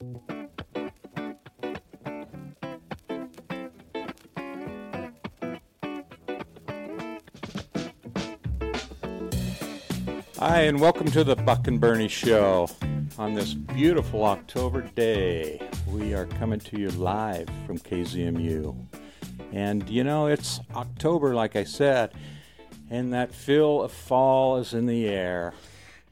Hi, and welcome to the Buck and Bernie Show. On this beautiful October day, we are coming to you live from KZMU. And you know, it's October, like I said, and that feel of fall is in the air.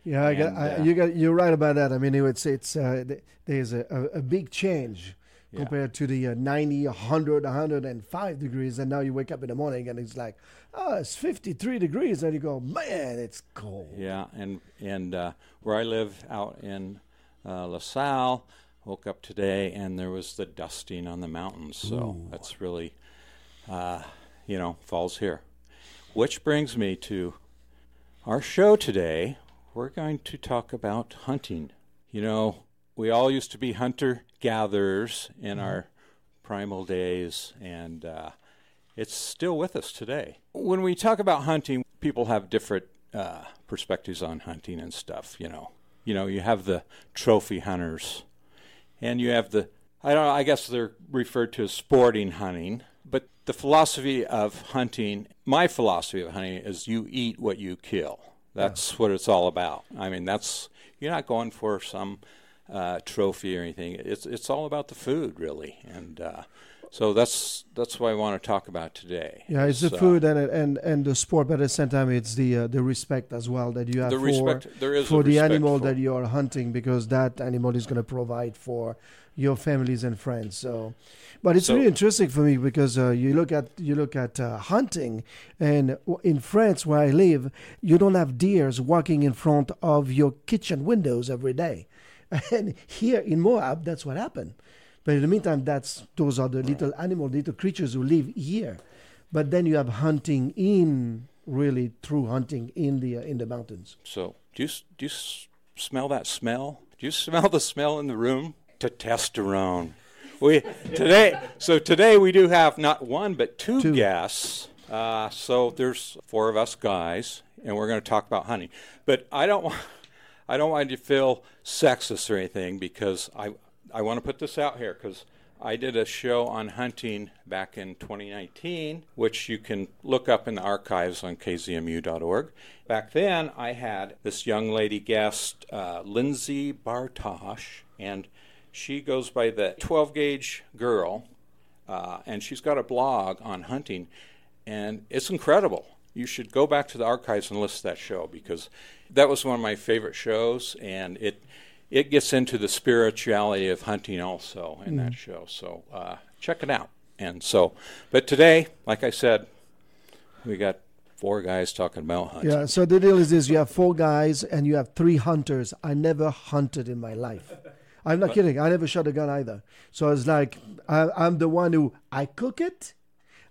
Yeah, I got, I, uh, you got, you're right about that. I mean, it's it's uh, th- there's a, a, big change Yeah. compared to the uh, 90, 100, 105 degrees, and now you wake up in the morning and it's like, oh, it's 53 degrees, and you go, man, it's cold. Yeah, and and uh, where I live out in uh, La Sal, woke up today and there was the dusting on the mountains. So that's really, uh, you know, falls here. Which brings me to our show today. We're going to talk about hunting. You know, we all used to be hunter gatherers in our primal days, and uh, it's still with us today. When we talk about hunting, people have different uh, perspectives on hunting and stuff. You know, you know, you have the trophy hunters, and you have the I don't know. I guess they're referred to as sporting hunting. But the philosophy of hunting, my philosophy of hunting, is you eat what you kill. That's what it's all about. I mean, that's you're not going for some uh, trophy or anything. It's it's all about the food, really, and uh, so that's that's what I want to talk about today. Yeah, it's the food and and and the sport, but at the same time, it's the uh, the respect as well that you have The for respect there is for the animal for- that you are hunting because that animal is going to provide for your families and friends. So, but it's So- really interesting for me because uh, you look at you look at uh, hunting, and in France where I live, you don't have deers walking in front of your kitchen windows every day, and here in Moab, that's what happened. But in the meantime, that's those are the little animal, little creatures who live here. But then you have hunting in really true hunting in the uh, in the mountains. So, do you, do you smell that smell? Do you smell the smell in the room? Testosterone. We today. So today we do have not one but two, Two. guests. Uh, so there's four of us guys, and we're going to talk about hunting. But I don't want. I don't want you to feel sexist or anything because I I want to put this out here because I did a show on hunting back in 2019, which you can look up in the archives on kzmu.org. Back then, I had this young lady guest, uh, Lindsay Bartosh, and she goes by the 12 gauge girl, uh, and she's got a blog on hunting, and it's incredible. You should go back to the archives and listen to that show because that was one of my favorite shows, and it it gets into the spirituality of hunting also in that show. So uh, check it out. And so, but today, like I said, we got four guys talking about hunting. Yeah. So the deal is this: you have four guys and you have three hunters. I never hunted in my life. I'm not kidding. I never shot a gun either. So it's like I, I'm the one who I cook it,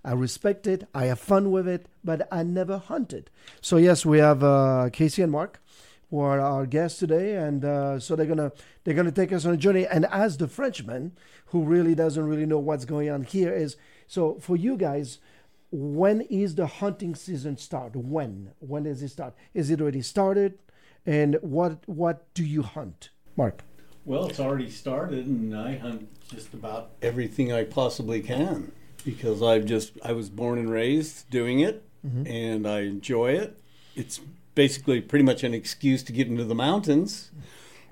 I respect it, I have fun with it, but I never hunted. So yes, we have uh, Casey and Mark, who are our guests today, and uh, so they're gonna they're gonna take us on a journey. And as the Frenchman, who really doesn't really know what's going on here, is so for you guys. When is the hunting season start? When? When does it start? Is it already started? And what what do you hunt, Mark? Well, it's already started, and I hunt just about everything I possibly can because I've just I was born and raised doing it, and I enjoy it. It's basically pretty much an excuse to get into the mountains,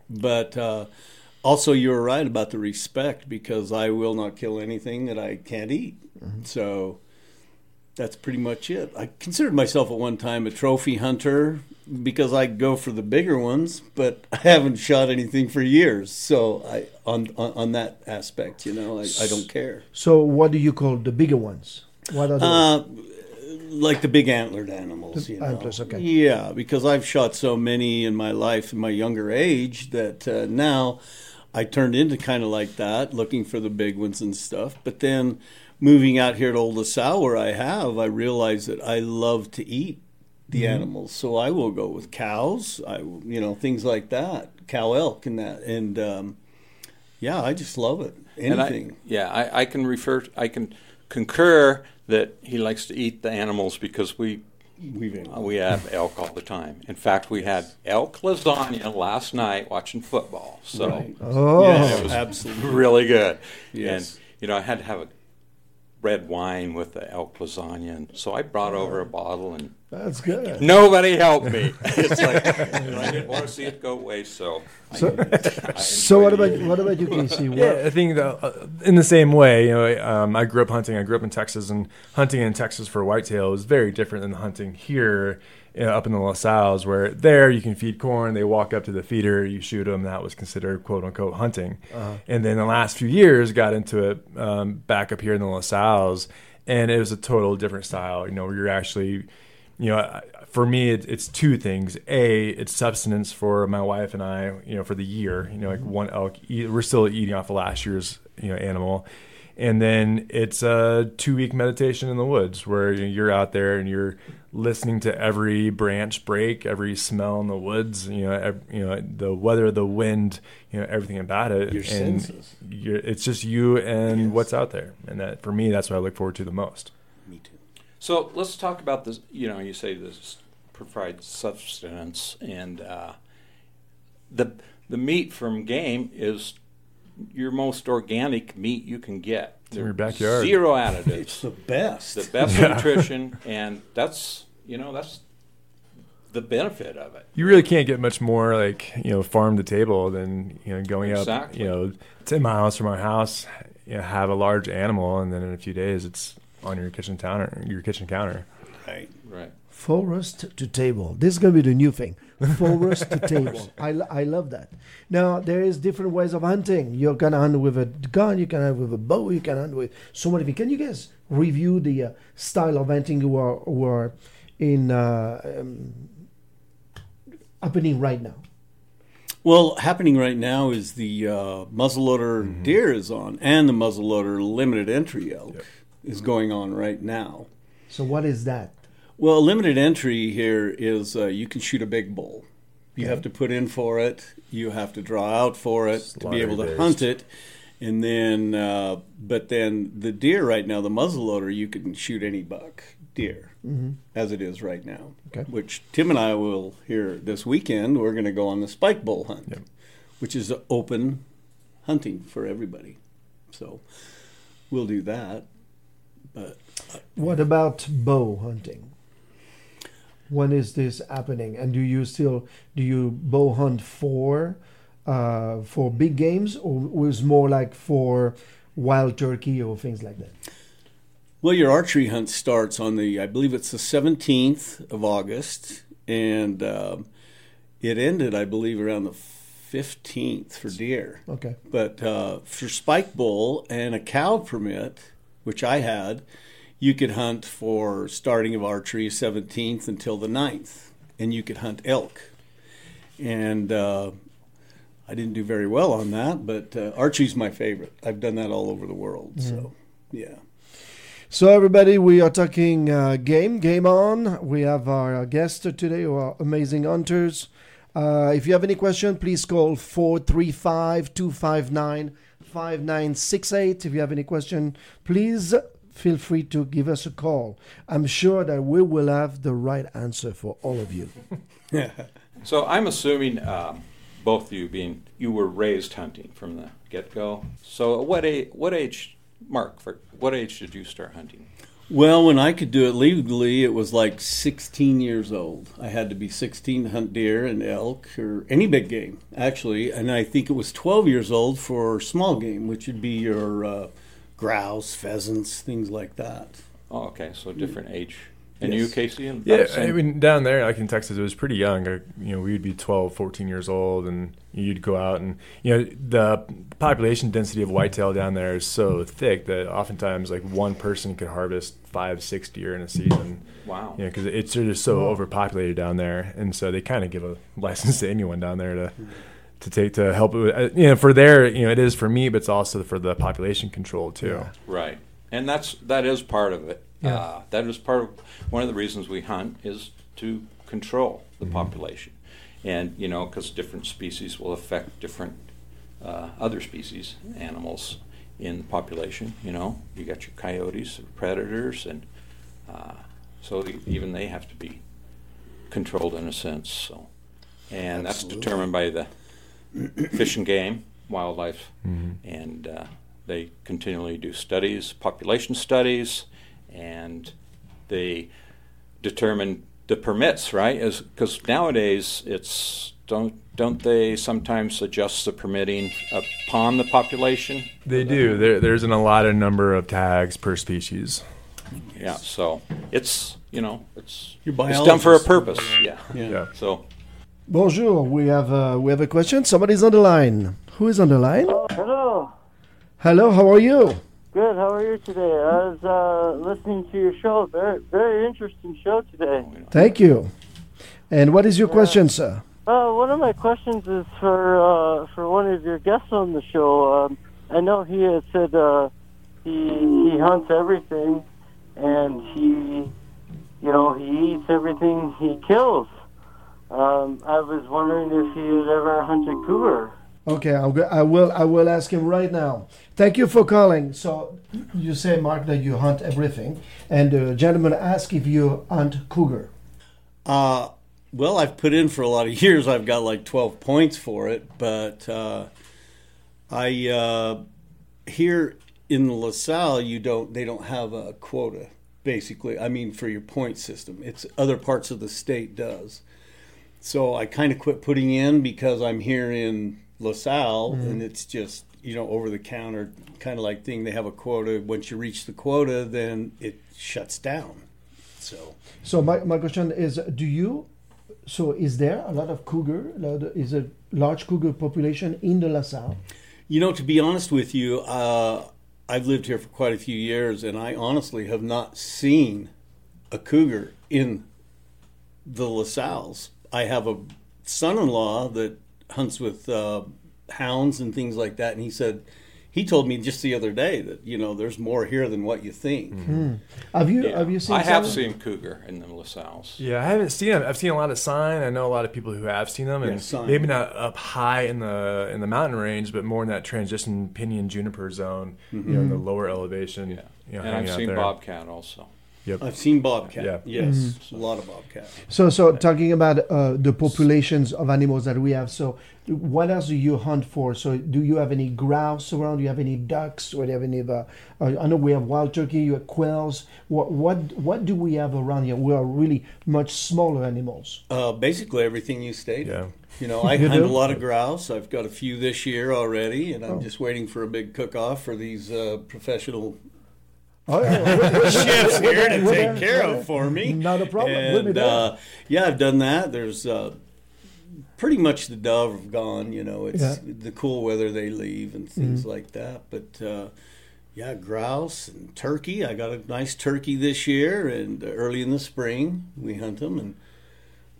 but uh, also you're right about the respect because I will not kill anything that I can't eat. So that's pretty much it. I considered myself at one time a trophy hunter because I go for the bigger ones, but I haven't shot anything for years. So I on on, on that aspect, you know, I, I don't care. So what do you call the bigger ones? What are Uh, like the big antlered animals, The you know. antlers, okay. Yeah, because I've shot so many in my life in my younger age that uh, now I turned into kind of like that, looking for the big ones and stuff. But then moving out here to Old La Sal, where I have, I realized that I love to eat the Mm-hmm. animals, so I will go with cows, I you know things like that, cow elk and that, and um, yeah, I just love it. And I- Anything. yeah, I, I can refer. I can concur that he likes to eat the animals because we we've Uh, We have elk all the time. In fact, we had elk lasagna last night watching football. So Right. Oh, Yes, it was absolutely. really good. Yes. And you know, I had to have a red wine with the elk lasagna, and so I brought over a bottle, and that's good. nobody helped me. it's like I didn't want to see it go waste, so. So, I so what about what about you, Casey? What, Yeah, I think that, uh, in the same way, you know, um, I grew up hunting. I grew up in Texas, and hunting in Texas for whitetail is very different than hunting here you know, up in the La Sals, where there you can feed corn. They walk up to the feeder, you shoot them. That was considered quote unquote hunting. And then the last few years got into it um, back up here in the La Sals, and it was a total different style. You know, where you're actually you know, for me, it, it's two things. A, it's subsistence for my wife and I, you know, for the year. You know, like one elk. We're still eating off of last year's, you know, animal, and then it's a two week meditation in the woods where you're out there and you're listening to every branch break, every smell in the woods. You know, ev- you know the weather, the wind, you know, everything about it. Your and senses. You're, it's just you and Yes. what's out there, and that for me, that's what I look forward to the most. Me too. So let's talk about this. You know, you say this provides substance, and uh, the the meat from game is your most organic meat you can get. in your backyard. Zero It's additives, the best. the best nutrition, and that's you know that's the benefit of it. you really can't get much more like you know farm to table than you know going Exactly. up you know ten miles from our house you know, have a large animal and then in a few days it's on your kitchen counter your kitchen counter right. Right. Forest to table. This is going to be the new thing. Forest to table. I, I love that. Now, there is different ways of hunting. You can hunt with a gun, you can hunt with a bow, you can hunt with so many things. Can you guys review the uh, style of hunting you are, who are in uh, um, happening right now? Well, happening right now is the uh, muzzleloader deer is on, and the muzzleloader limited entry elk is going on right now. So, what is that? Well, limited entry here is uh, you can shoot a big bull. You have to put in for it. You have to draw out for it to be able to Slaughter-based. hunt it, and then, uh, but then the deer right now, the muzzleloader, you can shoot any buck deer as it is right now. Okay. Which Tim and I will hear this weekend. We're going to go on the spike bull hunt, Yep. which is open hunting for everybody. So we'll do that. But What about bow hunting? When is this happening? And do you still do you bow hunt for uh, for big games, or was more like for wild turkey or things like that? Well, your archery hunt starts on the, I believe it's the 17th of August, and um, it ended, I believe, around the 15th for deer. Okay, But uh, for spike bull and a cow permit, which I had, you could hunt for starting of archery 17th until the 9th, and you could hunt elk. And uh, I didn't do very well on that, but uh, archery's my favorite. I've done that all over the world, so yeah. So everybody, we are talking uh, game, game on. We have our guests today, who are amazing hunters. Uh, if you have any question, please call 435-259-5968. If you have any question, please feel free to give us a call. I'm sure that we will have the right answer for all of you. So I'm assuming um, both of you being you were raised hunting from the get go. So at what age? What age, Mark? For what age did you start hunting? Well, when I could do it legally, it was like 16 years old. I had to be 16 to hunt deer and elk or any big game, actually. And I think it was 12 years old for small game, which would be your uh, grouse, pheasants, things like that. Oh, okay. So different age. And Yes. you, Casey? About Yeah, the? I mean, down there, like in Texas, it was pretty young. You know, we'd be 12, 14 years old, and you'd go out and, you know, the population density of whitetail down there is so thick that oftentimes, like, one person could harvest five, six deer in a season. wow. You know, because it's they're just so overpopulated down there, and so they kind of give a license to anyone down there to to take to help. With, uh, you know, for their, you know, it is for me, but it's also for the population control too. Right, and that's that is part of it. Yeah. Uh, that is part of one of the reasons we hunt is to control the population, and you know because different species will affect different uh, other species animals in the population. You know, you got your coyotes, predators, and uh, so even they have to be controlled in a sense. So, and that's determined by the Fish and Game, Wildlife, Mm-hmm. and uh, they continually do studies, population studies, and they determine the permits, right? Because nowadays it's don't don't they sometimes adjust the permitting upon the population? They do. There, there's an allotted number of tags per species. Yeah, so it's you know it's Your it's done for a purpose. Yeah. Yeah. Yeah. So Bonjour. We have uh, we have a question. Somebody's on the line. Who is on the line? Oh, hello. Hello. How are you? Good. How are you today? I was uh, listening to your show. Very, very interesting show today. Thank you. And what is your question, sir? Uh, one of my questions is for uh, for one of your guests on the show. Um, I know he had said uh, he he hunts everything, and he, you know, he eats everything he kills. Um, I was wondering if he had ever hunted cougar. Okay, I'll I will. I will ask him right now. Thank you for calling. So you say, Mark, that you hunt everything, and the gentleman asked if you hunt cougar. Uh, well, I've put in for a lot of years. I've got like 12 points for it, but uh, I uh, here in La Sal, you don't. They don't have a quota. Basically, I mean, for your point system, it's other parts of the state does. So I kind of quit putting in because I'm here in La Sal, and it's just you know over the counter kind of like thing. They have a quota. Once you reach the quota, then it shuts down. So. So my, my question is, do you? So is there a lot of cougar? a lot of- Is a large cougar population in the La Sal? You know, to be honest with you, uh, I've lived here for quite a few years, and I honestly have not seen a cougar in the La Sals. I have a son-in-law that hunts with uh, hounds and things like that, and he said he told me just the other day that you know there's more here than what you think. Have you yeah. have you seen? I have some? seen cougar in the La Sals. Yeah, I haven't seen them. I've seen a lot of sign. I know a lot of people who have seen them, and Yeah, maybe not up high in the in the mountain range, but more in that transition pinyon juniper zone, you know, in the lower elevation. Yeah, you know, and I've out seen there. bobcat also. I've seen bobcat. Yeah. Yes, a lot of bobcat. So so talking about uh, the populations of animals that we have. So what else do you hunt for? So do you have any grouse around? Do you have any ducks? Or do you have any? Uh, uh, I know we have wild turkey. You have quails. What what what do we have around here? We are really much smaller animals. Uh, basically everything you stated. Yeah. You know, I You hunt do? a lot of grouse. I've got a few this year already, and I'm Oh. just waiting for a big cook-off for these uh, professional Oh, yeah. chefs here to take care of for me. Not a problem. We'll be there. uh, yeah, I've done that. There's uh, pretty much the dove have gone. You know, it's Yeah. Mm-hmm. the cool weather they leave and things like that. But uh, yeah, grouse and turkey. I got a nice turkey this year, and early in the spring we hunt them and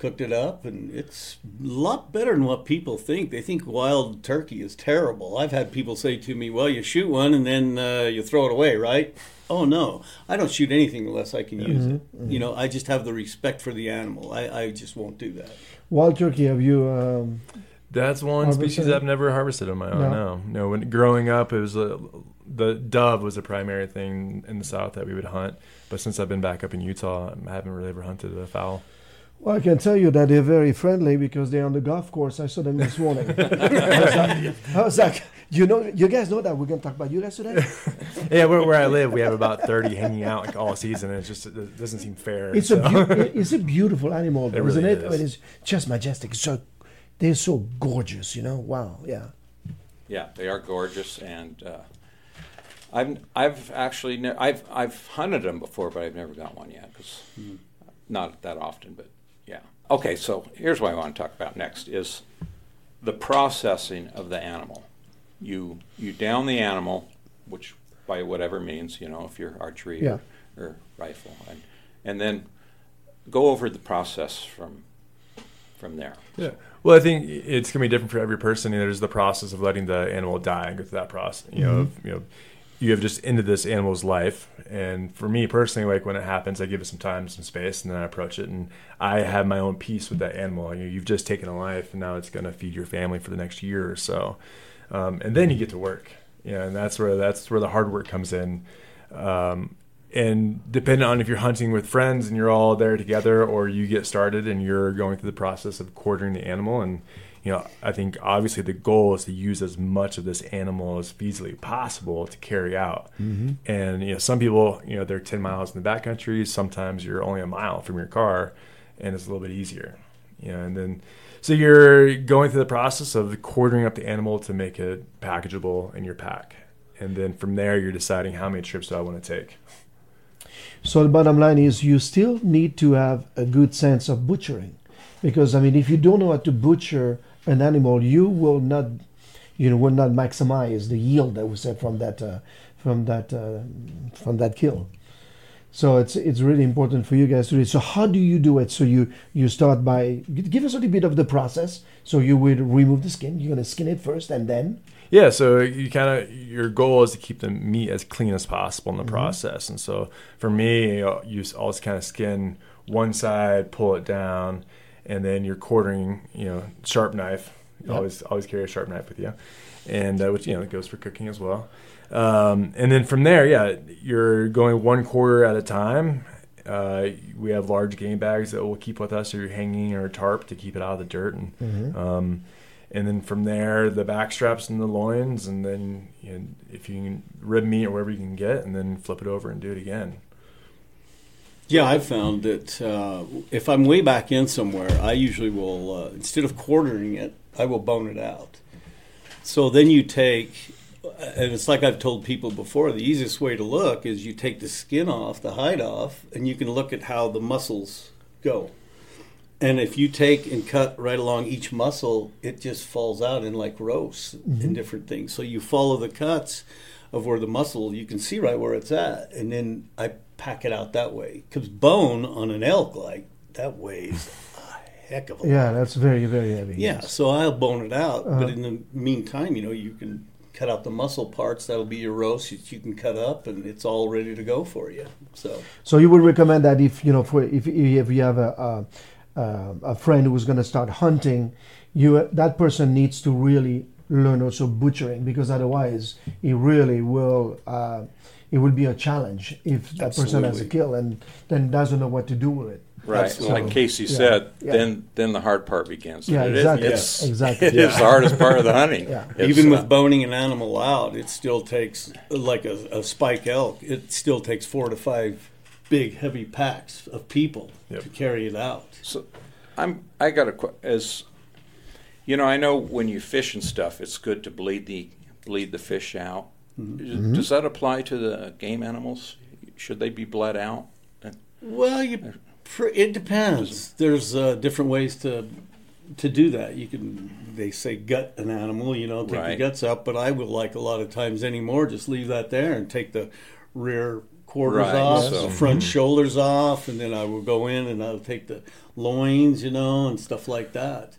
cooked it up, and it's a lot better than what people think. They think wild turkey is terrible. I've had people say to me, "Well, you shoot one and then uh, you throw it away, right?" Oh no, I don't shoot anything unless I can use it. You know, I just have the respect for the animal. I, I just won't do that. Wild turkey. Have you? Um, That's one Harvested species? I've never harvested on my own. No. No, no. When growing up, it was a, the dove was the primary thing in the south that we would hunt. But since I've been back up in Utah, I haven't really ever hunted a fowl. Well, I can tell you that they're very friendly because they're on the golf course. I saw them this morning. I, was like, I was like, you know, you guys know that we're gonna talk about you guys today. Yeah, where, where I live, we have about thirty hanging out like all season, and it's just it doesn't seem fair. It's so. a beau- it's a beautiful animal, It really isn't it? is. It is just majestic. So they're so gorgeous, you know. Wow, yeah. Yeah, they are gorgeous, and uh, I've I've actually ne- I've I've hunted them before, but I've never got one yet because not that often. But yeah, okay. So here's what I want to talk about next is the processing of the animal. You you down the animal, which by whatever means, you know, if you're archery Yeah. or, or rifle, and and then go over the process from from there. Yeah. Well, I think it's gonna be different for every person. You know, there's the process of letting the animal die and go through that process. You know, Mm-hmm. of, you know, you have just ended this animal's life, and for me personally, like when it happens, I give it some time, some space, and then I approach it, and I have my own peace with that animal. You know, you've just taken a life, and now it's gonna feed your family for the next year or so, um, and then you get to work. Yeah, and that's where that's where the hard work comes in. Um, and depending on if you're hunting with friends and you're all there together, or you get started and you're going through the process of quartering the animal, and you know, I think obviously the goal is to use as much of this animal as feasibly possible to carry out. Mm-hmm. And you know, some people, you know, they're 10 miles in the backcountry. Sometimes you're only a mile from your car, and it's a little bit easier. You know, and then so you're going through the process of quartering up the animal to make it packageable in your pack, and then from there you're deciding how many trips do I want to take. So the bottom line is you still need to have a good sense of butchering. Because I mean if you don't know how to butcher an animal, you will not you know will not maximize the yield that we said from that uh, from that uh, from that kill. So it's it's really important for you guys to do it. So how do you do it? So you you start by give us a little bit of the process. So you would remove the skin. You're gonna skin it first, and then Yeah, so you kind of your goal is to keep the meat as clean as possible in the Mm-hmm. process, and so for me, you, always kind of skin one side, pull it down, and then you're quartering, you know, sharp knife. Yep. Always always carry a sharp knife with you, and uh, which you know goes for cooking as well. Um, and then from there, yeah, you're going one quarter at a time. Uh, we have large game bags that we'll keep with us, or you're hanging or a tarp to keep it out of the dirt, and Mm-hmm. um, and then from there the back straps and the loins, and then you know, if you can rib meat or whatever you can get, and then flip it over and do it again. Yeah, I've found that uh, if I'm way back in somewhere, I usually will, uh, instead of quartering it, I will bone it out. So then you take, and it's like I've told people before, the easiest way to look is you take the skin off, the hide off, and you can look at how the muscles go. And if you take and cut right along each muscle, it just falls out in like roasts and different things. So you follow the cuts of where the muscle, you can see right where it's at. And then I pack it out that way. Because bone on an elk, like, that weighs a heck of a lot. yeah, that's very very heavy. Yeah, so I'll bone it out. Uh-huh. But in the meantime, you know, you can cut out the muscle parts. That'll be your roast that you can cut up, and it's all ready to go for you. So So you would recommend that if you know, for if if you have a a, a, friend who's going to start hunting, you that person needs to really learn also butchering because otherwise it really will uh, it would be a challenge if that person has a Absolutely. kill and then doesn't know what to do with it. Right, Absolutely. like Casey Yeah, said, yeah. then then the hard part begins. Yeah, It is- exactly, it's- exactly. It is the hardest part of the hunting. Yeah. It's, even uh, with boning an animal out, it still takes like a, a spike elk. It still takes four to five big heavy packs of people Yep. to carry it out. So, I'm I got a que- as you know I know when you fish and stuff it's good to bleed the bleed the fish out. Mm-hmm. Does that apply to the game animals? Should they be bled out? Well, you, it depends. There's uh, different ways to to do that. You can they say gut an animal, you know, take the Right. guts out, but I will like a lot of times anymore just leave that there and take the rear quarters Right, off, so- the front shoulders off, and then I will go in and I'll take the loins, you know, and stuff like that.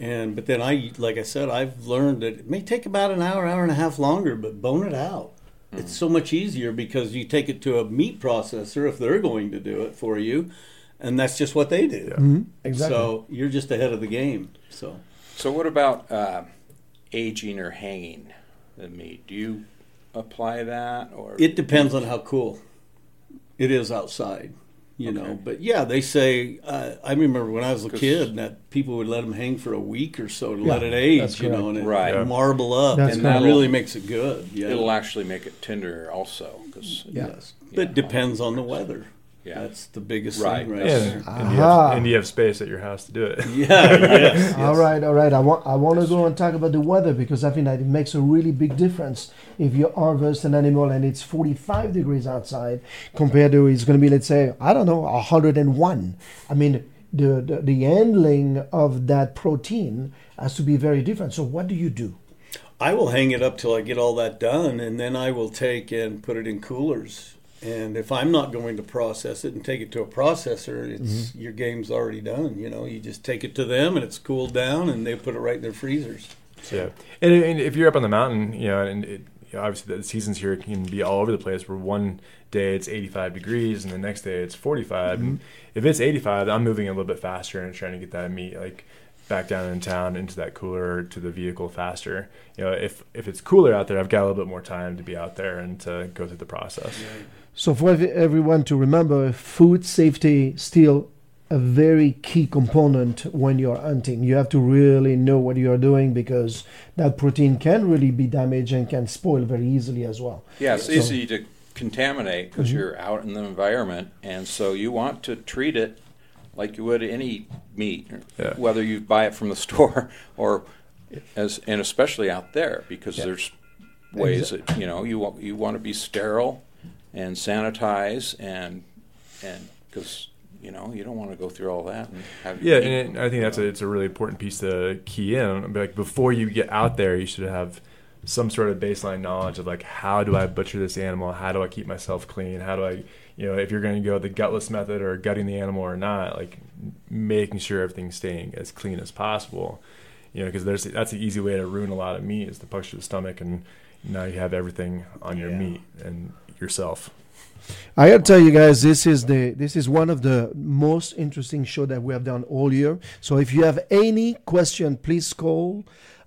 And but then I, like I said, I've learned that it may take about an hour, hour and a half longer, but bone it out. It's so much easier because you take it to a meat processor if they're going to do it for you, and that's just what they do. Mhm, Exactly. So you're just ahead of the game. So So what about uh, aging or hanging the meat? Do you apply that or it depends on how cool it is outside, you know. But yeah, they say uh, I remember when I was a kid that people would let them hang for a week or so to Yeah, let it age, that's you know, and it Right. Yeah. marble up, That's and correct. that really makes it good. Yeah. it'll actually make it tender also because Yeah. Yes, but it depends on the weather. Yeah. That's the biggest Right. thing right And, there. and, you have, and you have space at your house to do it. Yeah, yes, All yes. right, all right. I want I want to go and talk about the weather because I think that it makes a really big difference if you harvest an animal and it's 45 degrees outside compared to it's going to be let's say I don't know 101. I mean the, the the handling of that protein has to be very different. So what do you do? I will hang it up till I get all that done, and then I will take and put it in coolers. And if I'm not going to process it and take it to a processor, it's mm-hmm. your game's already done. You know, you just take it to them, and it's cooled down, and they put it right in their freezers. Yeah, and, and if you're up on the mountain, you know, and it, you know, obviously the seasons here can be all over the place. Where one day it's 85 degrees, and the next day it's 45. Mm-hmm. And if it's 85, I'm moving a little bit faster and trying to get that meat. Like back down in town into that cooler to the vehicle faster. You know, if if it's cooler out there, I've got a little bit more time to be out there and to go through the process. So for everyone to remember, food safety still a very key component when you're hunting. You have to really know what you are doing because that protein can really be damaged and can spoil very easily as well. Yeah, it's So- easy to contaminate because Mhm. you're out in the environment, and so you want to treat it like you would any meat, Yeah. whether you buy it from the store or as and especially out there because Yeah. there's ways that you know you want you want to be sterile and sanitize and and because you know you don't want to go through all that and have Yeah, and it, I think that's a, it's a really important piece to key in. Like before you get out there, you should have some sort of baseline knowledge of like how do I butcher this animal? How do I keep myself clean? How do I, you know, if you're going to go the gutless method or gutting the animal or not, like making sure everything's staying as clean as possible. You know, because there's that's the easy way to ruin a lot of meat is to puncture the stomach, and now you have everything on your Yeah. meat and yourself. I gotta tell you guys, this is the this is one of the most interesting show that we have done all year. So if you have any question, please call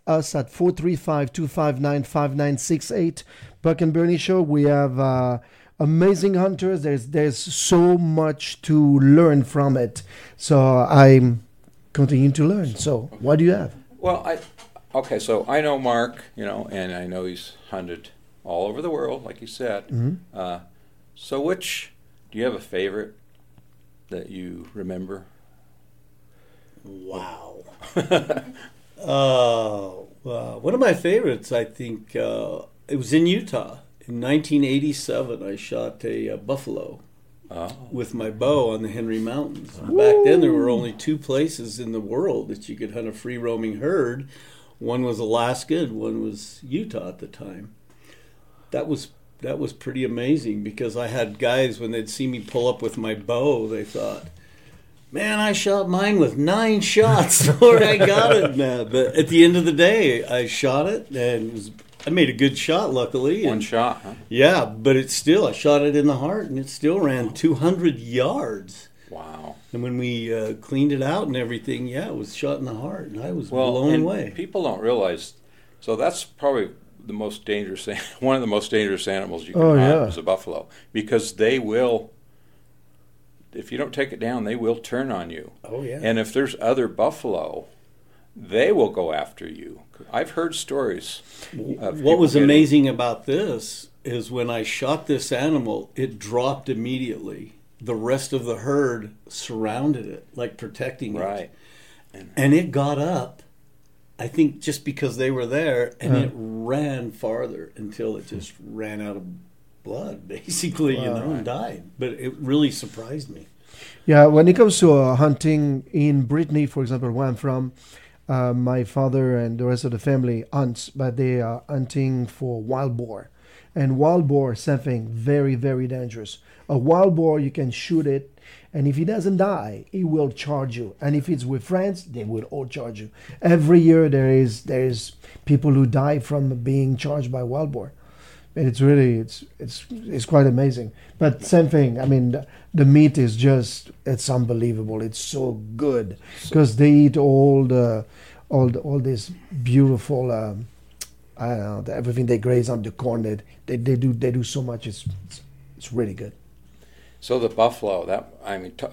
us at 435-259-5968. Buck and Bernie Show. We have uh, amazing hunters. There's there's so much to learn from it. So I'm continuing to learn. So what do you have? Well, I okay, so I know Mark, you know, and I know he's hunted all over the world, like you said. Mhm. Uh, so, which do you have a favorite that you remember? Wow. Oh, uh, one of my favorites, I think, uh, it was in Utah. In 1987, I shot a, uh buffalo Oh, with my bow on the Henry Mountains. Back then, there were only two places in the world that you could hunt a free roaming herd. One was Alaska, and one was Utah at the time. That was that was pretty amazing because I had guys when they'd see me pull up with my bow, they thought, "Man, I shot mine with nine shots before I got it." Now, but at the end of the day, I shot it and it was, I made a good shot, luckily. one and- shot, huh? yeah, but it's still, I shot it in the heart and it still ran 200 yards. Wow. And when we uh, cleaned it out and everything, yeah, it was shot in the heart. And I was Well, blown and away. people don't realize. So that's probably the most dangerous, one of the most dangerous animals you can Oh, hunt yeah. is a buffalo because they will. If you don't take it down, they will turn on you. oh, yeah. And if there's other buffalo, they will go after you. I've heard stories. of what was getting- amazing about this is when I shot this animal, it dropped immediately. The rest of the herd surrounded it, like protecting it. Right. And it got up, I think just because they were there, and it ran farther until it just ran out of blood, basically, you know, and died. But it really surprised me. Yeah, when it comes to uh, hunting in Brittany, for example, where I'm from, uh, my father and the rest of the family hunts, but they are hunting for wild boar. And wild boar, something very, very dangerous. A wild boar, you can shoot it, and if he doesn't die, he will charge you. And if it's with friends, they will all charge you. Every year there is there is people who die from being charged by wild boar and it's really it's it's it's quite amazing but same thing i mean the, the meat is just it's unbelievable it's so good because they eat all the all the, all this beautiful um, i don't know the, everything they graze on the corn they, they they do they do so much it's it's, it's really good So the buffalo, that I mean, t-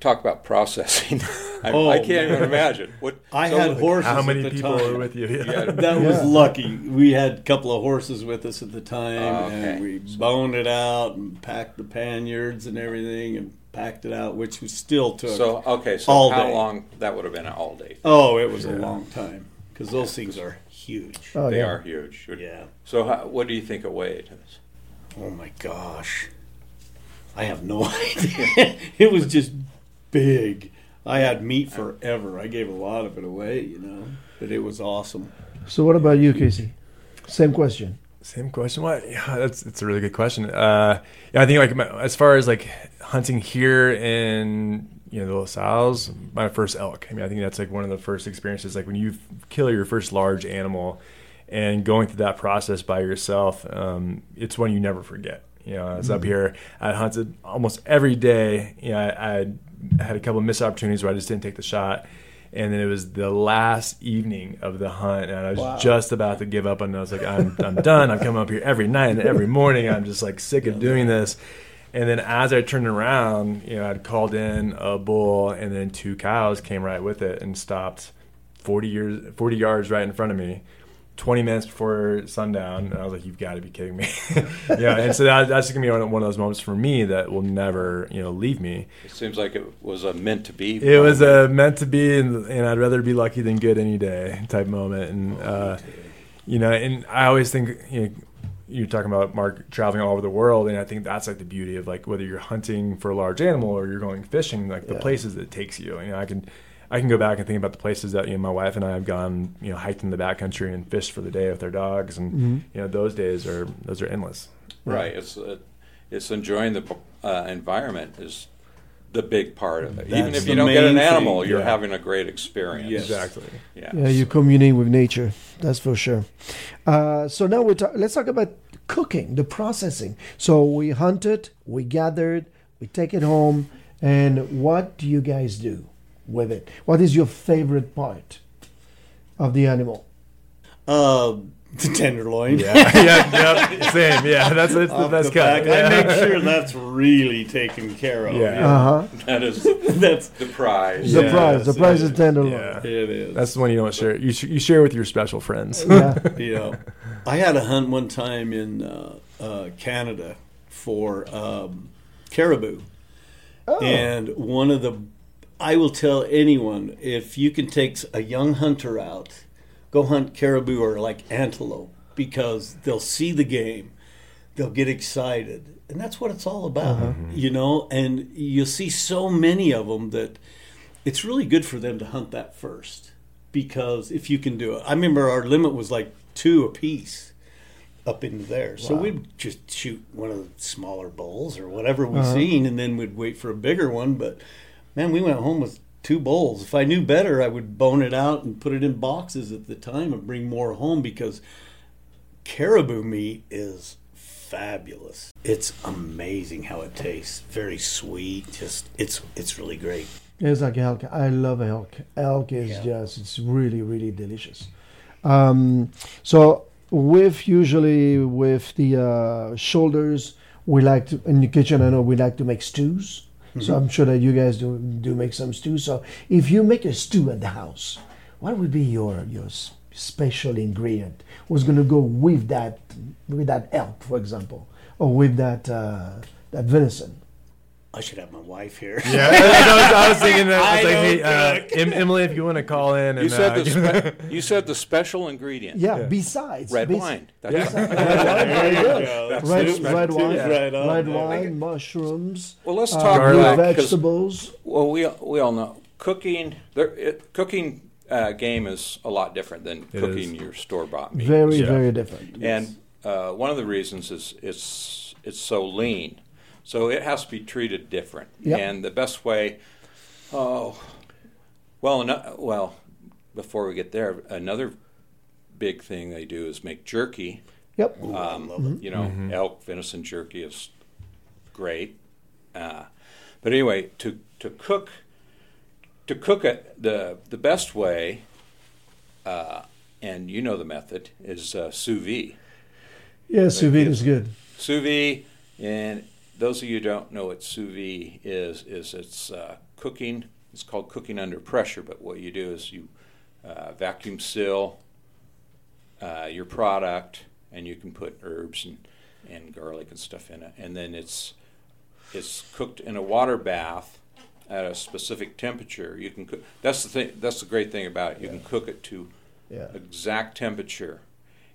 talk about processing. I, Oh, I can't man. even imagine. What I so had horses. How at many the people time. are with you? Yeah. That was lucky. We had a couple of horses with us at the time, Oh, okay. and we boned it out and packed the panniers and everything, and packed it out, which we still took. So okay, so All how day. long? That would have been an all day. oh, it was a long time because those things are huge. oh they yeah are huge. Yeah. So how, what do you think it weighed? Oh my gosh. I have no idea. it was just big. I had meat forever. I gave a lot of it away, you know, but it was awesome. so what about you casey same question Same question. What? Yeah, that's it's a really good question. Uh, yeah, I think like my, as far as like hunting here in you know the La Sals, my first elk. I mean, I think that's like one of the first experiences. Like when you kill your first large animal, and going through that process by yourself, um, it's one you never forget. You know, I was up here. I hunted almost every day. You know, I, I had a couple of missed opportunities where I just didn't take the shot. And then it was the last evening of the hunt, and I was Wow. just about to give up. And I was like, "I'm, I'm done. I'm coming up here every night and every morning. I'm just like sick of doing this." And then as I turned around, you know, I'd called in a bull, and then two cows came right with it and stopped 40 years, 40 yards right in front of me. 20 minutes before sundown, and I was like, "You've got to be kidding me!" yeah, and so that, that's gonna be one one of those moments for me that will never, you know, leave me. It seems like it was a meant to be. It was a meant to be, and, and I'd rather be lucky than good any day type moment. And uh, you know, and I always think you know, you're talking about Mark traveling all over the world, and I think that's like the beauty of like whether you're hunting for a large animal or you're going fishing, like the Yeah. places it takes you. You know, I can. I can go back and think about the places that you know my wife and I have gone, you know, hiked in the backcountry and fished for the day with our dogs, and Mm-hmm. you know those days are those are endless. right. It's uh, it's enjoying the uh, environment is the big part of it. Even if you don't get an animal, thing, you're yeah. having a great experience. Yes. Exactly. Yeah. Yeah, you're communing with nature. That's for sure. Uh, so now we talk, let's talk about cooking, the processing. So we hunt it, we gather it, we take it home, and what do you guys do with it? What is your favorite part of the animal? Uh, the tenderloin. Yeah, yeah, yep, same. Yeah, that's it's the best the cut. Yeah. I make sure that's really taken care of. Yeah. Uh huh. That is that's the prize. The Yeah, prize. The prize it. is tenderloin. Yeah. it is. That's the one you don't share. You, sh- you share with your special friends. Yeah. yeah. I had a hunt one time in uh, uh, Canada for um, caribou, Oh. and one of the I will tell anyone if you can take a young hunter out, go hunt caribou or like antelope because they'll see the game, they'll get excited, and that's what it's all about, you know. And you'll see so many of them that it's really good for them to hunt that first because if you can do it, I remember our limit was like two apiece up into there. So we'd just shoot one of the smaller bulls or whatever we uh-huh. seen, and then we'd wait for a bigger one. But man, we went home with two bulls. If I knew better, I would bone it out and put it in boxes at the time and bring more home because caribou meat is fabulous. It's amazing how it tastes. Very sweet. Just it's it's really great. It's like elk. I love elk. Elk is Yeah. just, it's really, really delicious. Um, so, with usually with the uh, shoulders, we like to, in the kitchen, I know we like to make stews. So, I'm sure that you guys do, do make some stews. So, if you make a stew at the house, what would be your, your special ingredient? What's going to go with that, with that elk, for example, or with that, uh, that venison? I should have my wife here. Yeah, I was, I was thinking that. I was I like, hey, uh, Emily, if you want to call in, and You said uh, the spe- you said the special ingredient. Yeah, Yeah. besides. Red bes- wine. That's Yeah. Red wine, very good. Red, red wine, It's right on. red Yeah. wine, mushrooms, Well, let's uh, talk Garlic. about 'cause- vegetables. Well, we we all know cooking. There, it, cooking uh, game is a lot different than It cooking is. your store bought meat. Very, Yeah. very different. And uh, one of the reasons is it's it's so lean, so it has to be treated different. Yep. And the best way, oh, well, no, well, before we get there, another big thing they do is make jerky. Yep. Um, You know, elk venison jerky is great. Uh, but anyway, to to cook to cook it the the best way, uh, and you know the method is uh, sous vide. Yeah, sous vide is- is good. Sous vide, and those of you who don't know what sous vide is, is it's uh, cooking. It's called cooking under pressure. But what you do is you uh, vacuum seal uh, your product, and you can put herbs and, and garlic and stuff in it, and then it's it's cooked in a water bath at a specific temperature. You can cook. That's the thing. That's the great thing about it. You can cook it to Yeah. exact temperature,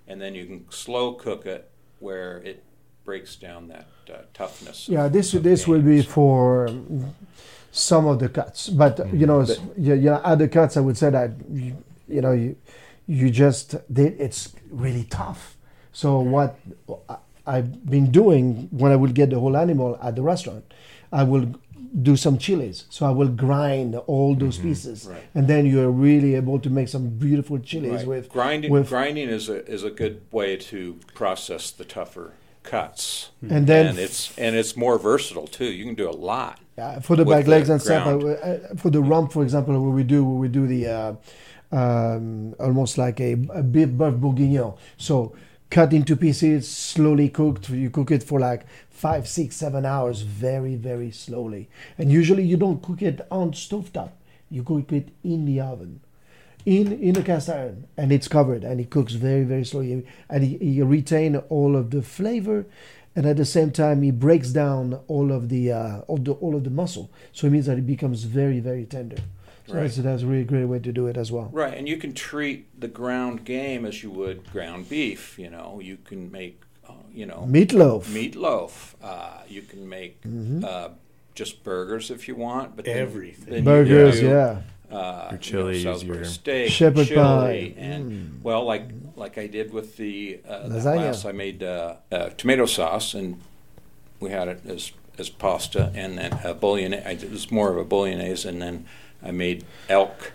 and then you can slow cook it where it breaks down that uh, toughness. of- Yeah, this of this will be for some of the cuts, but uh, you mm-hmm. know, s- yeah, you know, other cuts. I would say that you, you know you you just they, it's really tough. So what I- I've been doing when I will get the whole animal at the restaurant, I will do some chilies. So I will grind all those mm-hmm. pieces, Right. and then you're really able to make some beautiful chilies Right. with grinding. with grinding is a is a good way to process the tougher. Cuts. And then and it's and it's more versatile too. You can do a lot. Yeah, for the back the legs and stuff. Ground. uh, for the rump, for example, what we do where we do the uh, um, almost like a, a beef beef bourguignon. So cut into pieces, slowly cooked. You cook it for like five, six, seven hours, very, very slowly. And usually you don't cook it on stovetop. You cook it in the oven. In, in a cast iron and it's covered and it cooks very very slowly and he, he retain all of the flavor and at the same time he breaks down all of the uh, all the all of the muscle so it means that it becomes very very tender so Right. that's, that's a really great way to do it as well Right, and you can treat the ground game as you would ground beef. You know, you can make, uh, you know, meatloaf meatloaf. Uh, you can make Mm-hmm. uh, just burgers if you want, but then- Everything. then you burgers do, yeah uh, Your chilies, you know, your steak, shepherd chili, pie. Mm. and well, like like I did with the uh, Lasagna. last, I made uh, uh, tomato sauce, and we had it as as pasta, and then a bouillon. It was more of a bolognese, and then I made elk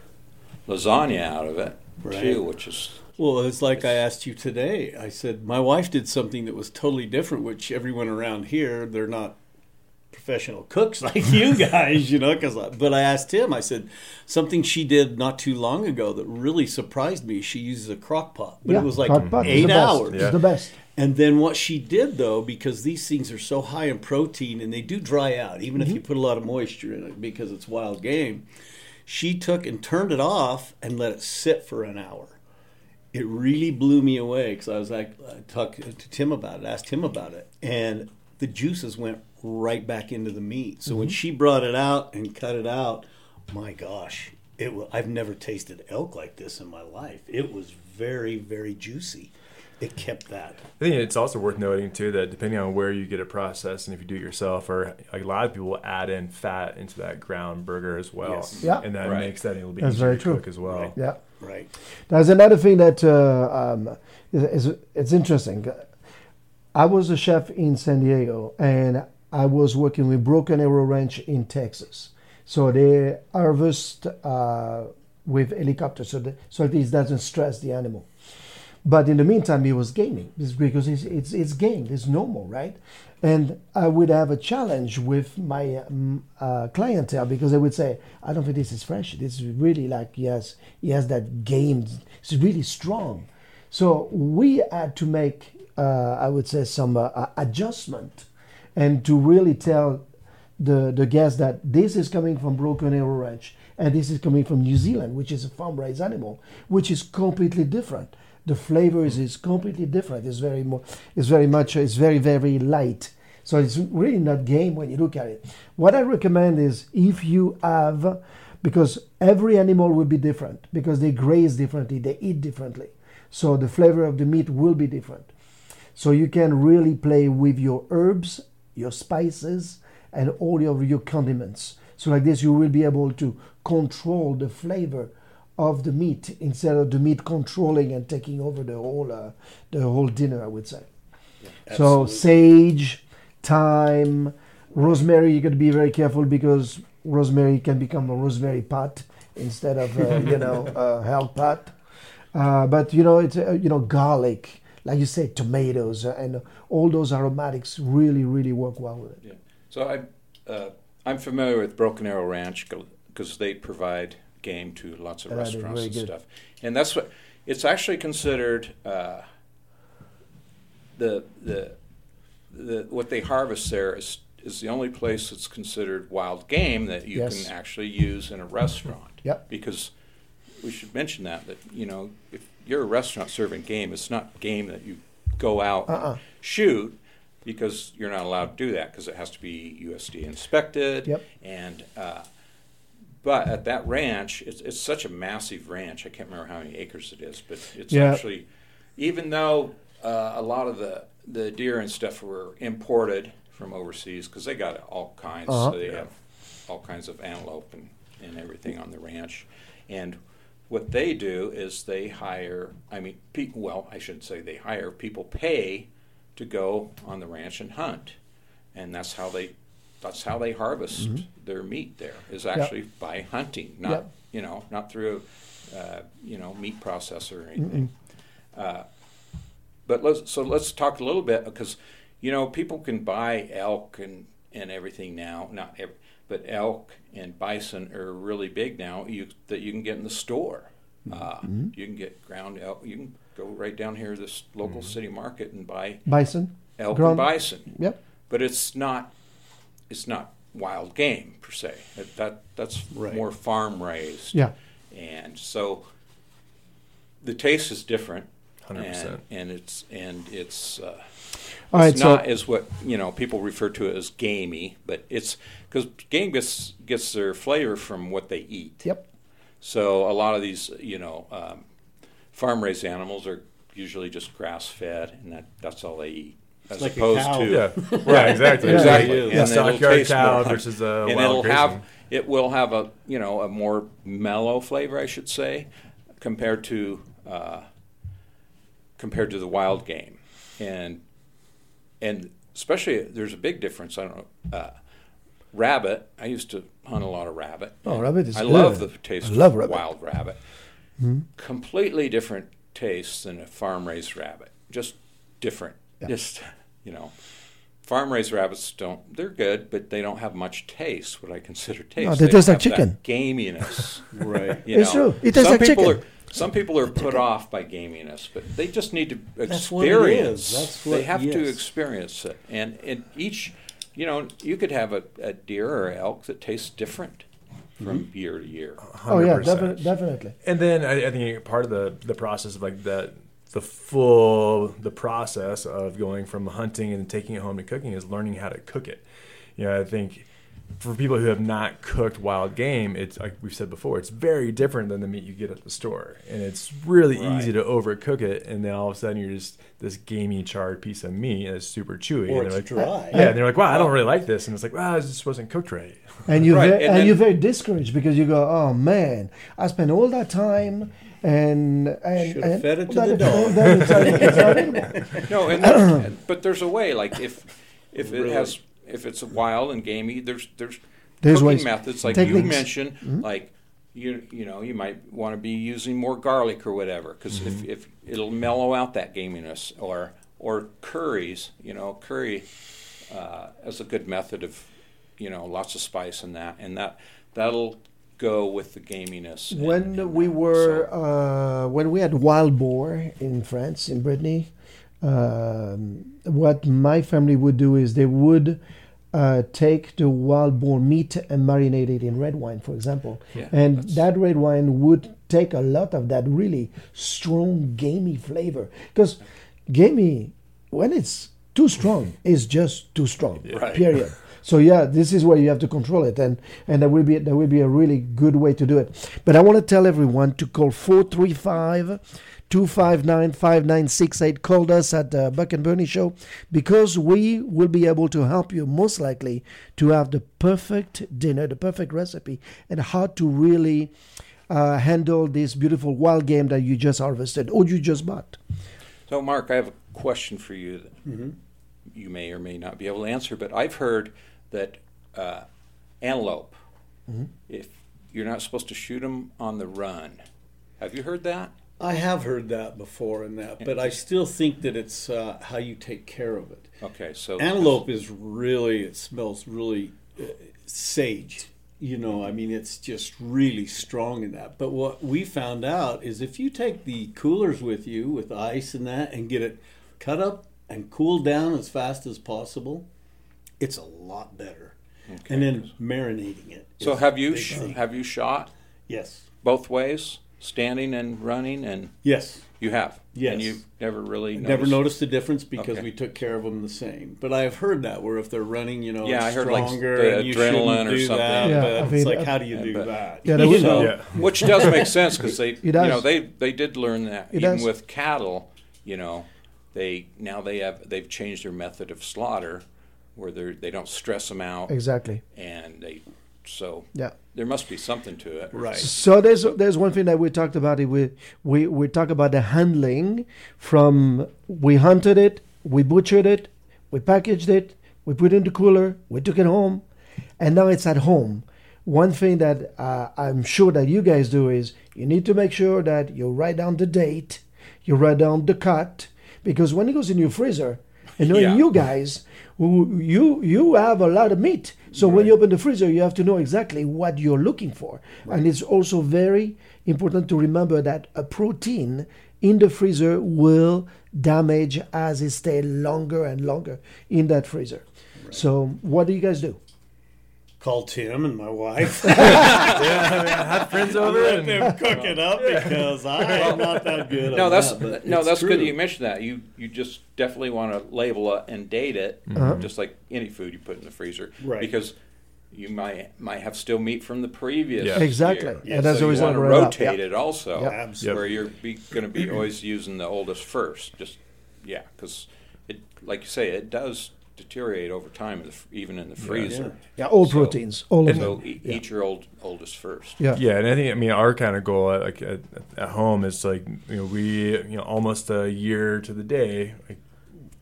lasagna out of it Right. too, which is Well, it's like I asked you today. I said my wife did something that was totally different, which everyone around here they're not professional cooks like you guys, you know. Cause I, but I asked him. I said something she did not too long ago that really surprised me. She uses a crock pot, but yeah it was like crock pot is eight hours. it's the best And then what she did though, because these things are so high in protein and they do dry out, even if you mm-hmm. put a lot of moisture in it because it's wild game, she took and turned it off and let it sit for an hour. It really blew me away because I was like, I talked to Tim about it, asked him about it, and the juices went right back into the meat. So when she brought it out and cut it out, my gosh, it was, I've never tasted elk like this in my life. It was very, very juicy. It kept that. I think it's also worth noting too that depending on where you get it processed and if you do it yourself, or like a lot of people will add in fat into that ground burger as well, Yes. Yeah. and that Right. makes that a little bit That's easier very to true. cook as well. Right. yeah Right. There's another thing that uh, um, is, is it's interesting. I was a chef in San Diego, and I was working with Broken Arrow Ranch in Texas. So they harvest uh, with helicopters, so the, so this doesn't stress the animal. But in the meantime, he was gaming because it's, it's, it's game, it's normal, right? And I would have a challenge with my um, uh, clientele because they would say, I don't think this is fresh. This is really like, yes, he has that game, it's really strong. So we had to make, uh, I would say, some uh, adjustment and to really tell the, the guests that this is coming from Broken Arrow Ranch and this is coming from New Zealand, which is a farm raised animal, which is completely different. The flavors is completely different. It's very more, it's very much, it's very very light. So it's really not game when you look at it. What I recommend is if you have, because every animal will be different because they graze differently, they eat differently. So the flavor of the meat will be different. So you can really play with your herbs, your spices, and all of your condiments. So like this, you will be able to control the flavor of the meat instead of the meat controlling and taking over the whole uh, the whole dinner. I would say. So sage, thyme, rosemary. You got to be very careful because rosemary can become a rosemary pot instead of uh, you know a hell pot. Uh, but you know it's uh, you know garlic, like you said, tomatoes and all those aromatics really really work well with it. Yeah. So I, uh, I'm familiar with Broken Arrow Ranch because they provide game to lots of they're restaurants and good. stuff, and that's what it's actually considered. Uh, the the the what they harvest there is is the only place that's considered wild game that you Yes. can actually use in a restaurant. Yep. Because we should mention that that you know if you're a restaurant serving game, it's not game that you go out Uh-uh. and shoot because you're not allowed to do that because it has to be USDA inspected. Yep. And uh, but at that ranch, it's, it's such a massive ranch. I can't remember how many acres it is, but it's Yeah. actually even though uh, a lot of the the deer and stuff were imported from overseas because they got all kinds. Uh-huh. So they have all kinds of antelope and, and everything on the ranch. And what they do is they hire, I mean, people, well, I shouldn't say they hire, people pay to go on the ranch and hunt. And that's how they that's how they harvest their meat there is actually by hunting, not Yep. you know, not through uh, you know, meat processor or anything. Uh, but let's so let's talk a little bit because you know, people can buy elk and and everything now. Not every, but elk and bison are really big now. You that you can get in the store. Uh, You can get ground elk. You can go right down here to this local city market and buy Bison. elk Ground- and bison. Yep. But it's not it's not wild game per se. That, that that's Right. more farm raised. Yeah. And so the taste is different. 100%. And, and it's and it's uh, All right. it's So not as what you know people refer to it as gamey, but it's because game gets gets their flavor from what they eat. yep. So a lot of these, you know, um, farm raised animals are usually just grass fed, and that that's all they eat, as like a opposed cow. to Yeah, right, exactly. Yeah. exactly, Yeah. and Yeah, it'll stockyard cow more- versus a and wild it'll grazing. have it will have a you know a more mellow flavor, I should say, compared to uh, compared to the wild game, and and especially there's a big difference. I don't know. Uh, rabbit. I used to hunt a lot of rabbit. Oh, rabbit is I love the taste I love of rabbit. wild rabbit. Hmm. Completely different taste than a farm raised rabbit. Just different. Yeah. Just you know, farm raised rabbits don't. They're good, but they don't have much taste. What I consider taste. No, they don't taste like have that chicken. Gaminess. Right. You It's know. true. It tastes some like people chicken. Are, some people are put off by gaminess, but they just need to experience. That's what it experience. is. That's they what- have to experience it, and and each, you know, you could have a, a deer or elk that tastes different from Mm-hmm. year to year. Oh yeah, 100%. definitely, definitely. And then I, I think part of the the process of like that the full the process of going from hunting and taking it home to cooking is learning how to cook it. You know, I think for people who have not cooked wild game, it's like we've said before, it's very different than the meat you get at the store, and it's really Right. easy to overcook it, and then all of a sudden you're just this gamey charred piece of meat that's super chewy. Or and it's they're like, dry. Yeah, and they're like, wow, I don't really like this, and it's like, wow, it just wasn't cooked right. And you Right, ve- and and, then- you're very discouraged because you go, oh man, I spent all that time and and Should've and fed it to that the dog. it's not eatable. No, and but there's a way. Like if if it Really? has if it's wild and gamey, there's there's There's cooking ways. methods like you Techniques. mentioned, like you you know you might want to be using more garlic or whatever because if, if it'll mellow out that gaminess or or curries, you know curry uh, is a good method of you know lots of spice in that and that that'll go with the gaminess. and- when and we that. were So- uh, when we had wild boar in France in Brittany, um, what my family would do is they would uh, take the wild boar meat and marinate it in red wine, for example, Yeah, and that's- that red wine would take a lot of that really strong gamey flavor because gamey when it's too strong is just too strong. Right. Period. So yeah, this is where you have to control it, and and that will be that will be a really good way to do it. But I want to tell everyone to call 435 259 5968. Call us at the Buck and Bernie Show because we will be able to help you most likely to have the perfect dinner, the perfect recipe, and how to really uh, handle this beautiful wild game that you just harvested or you just bought. So, Mark, I have a question for you that you may or may not be able to answer, but I've heard that uh, antelope, if you're not supposed to shoot them on the run. Have you heard that? I have heard that before and that, but I still think that it's uh, how you take care of it. Okay, so Antelope is really, it smells really uh, sage. You know, I mean, it's just really strong in that. But what we found out is if you take the coolers with you with ice and that and get it cut up and cooled down as fast as possible, it's a lot better. Okay. And then marinating it. So have you sh- have you shot Yes. both ways, standing and running, and Yes. you have? Yes. And you've never really Never noticed- noticed the difference because Okay. we took care of them the same. But I've heard that where if they're running, you know, Yeah, I heard, like, the adrenaline or something. That, Yeah, but I it's like, how do you do but- that? Yeah, that You know? Yeah. which does make sense because they, you know, they they did learn that It even does. with cattle. You know, they now they have they've changed their method of slaughter, where they they don't stress them out Exactly. and they so Yeah. there must be something to it. Right. So there's there's one thing that we talked about it. We we we talk about the handling from we hunted it, we butchered it, we packaged it, we put it in the cooler, we took it home, and now it's at home. One thing that uh, I'm sure that you guys do is you need to make sure that you write down the date, you write down the cut, because when it goes in your freezer, And knowing Yeah. you guys, you you have a lot of meat. So when you open the freezer, you have to know exactly what you're looking for. And it's also very important to remember that a protein in the freezer will damage as it stays longer and longer in that freezer. So what do you guys do? Call Tim and my wife. Had friends over Let and them cook it up because I am not that good. No, on that's that, no, it's that's good that you mentioned that. You you just definitely want to label it and date it, Uh-huh. just like any food you put in the freezer, Right. Because you might might have still meat from the previous Yeah. Exactly. year. And that's so the reason you I want to brought it up. rotate Yeah. it also, Yeah. Absolutely. where you're be, going to be always using the oldest first. Just yeah, because it like you say, it does deteriorate over time, in the, f- even in the freezer. Yeah, all So- proteins, all of So them. eat your old oldest first. Yeah. Yeah, and I think I mean our kind of goal at, like at, at home is like you know we you know almost a year to the day like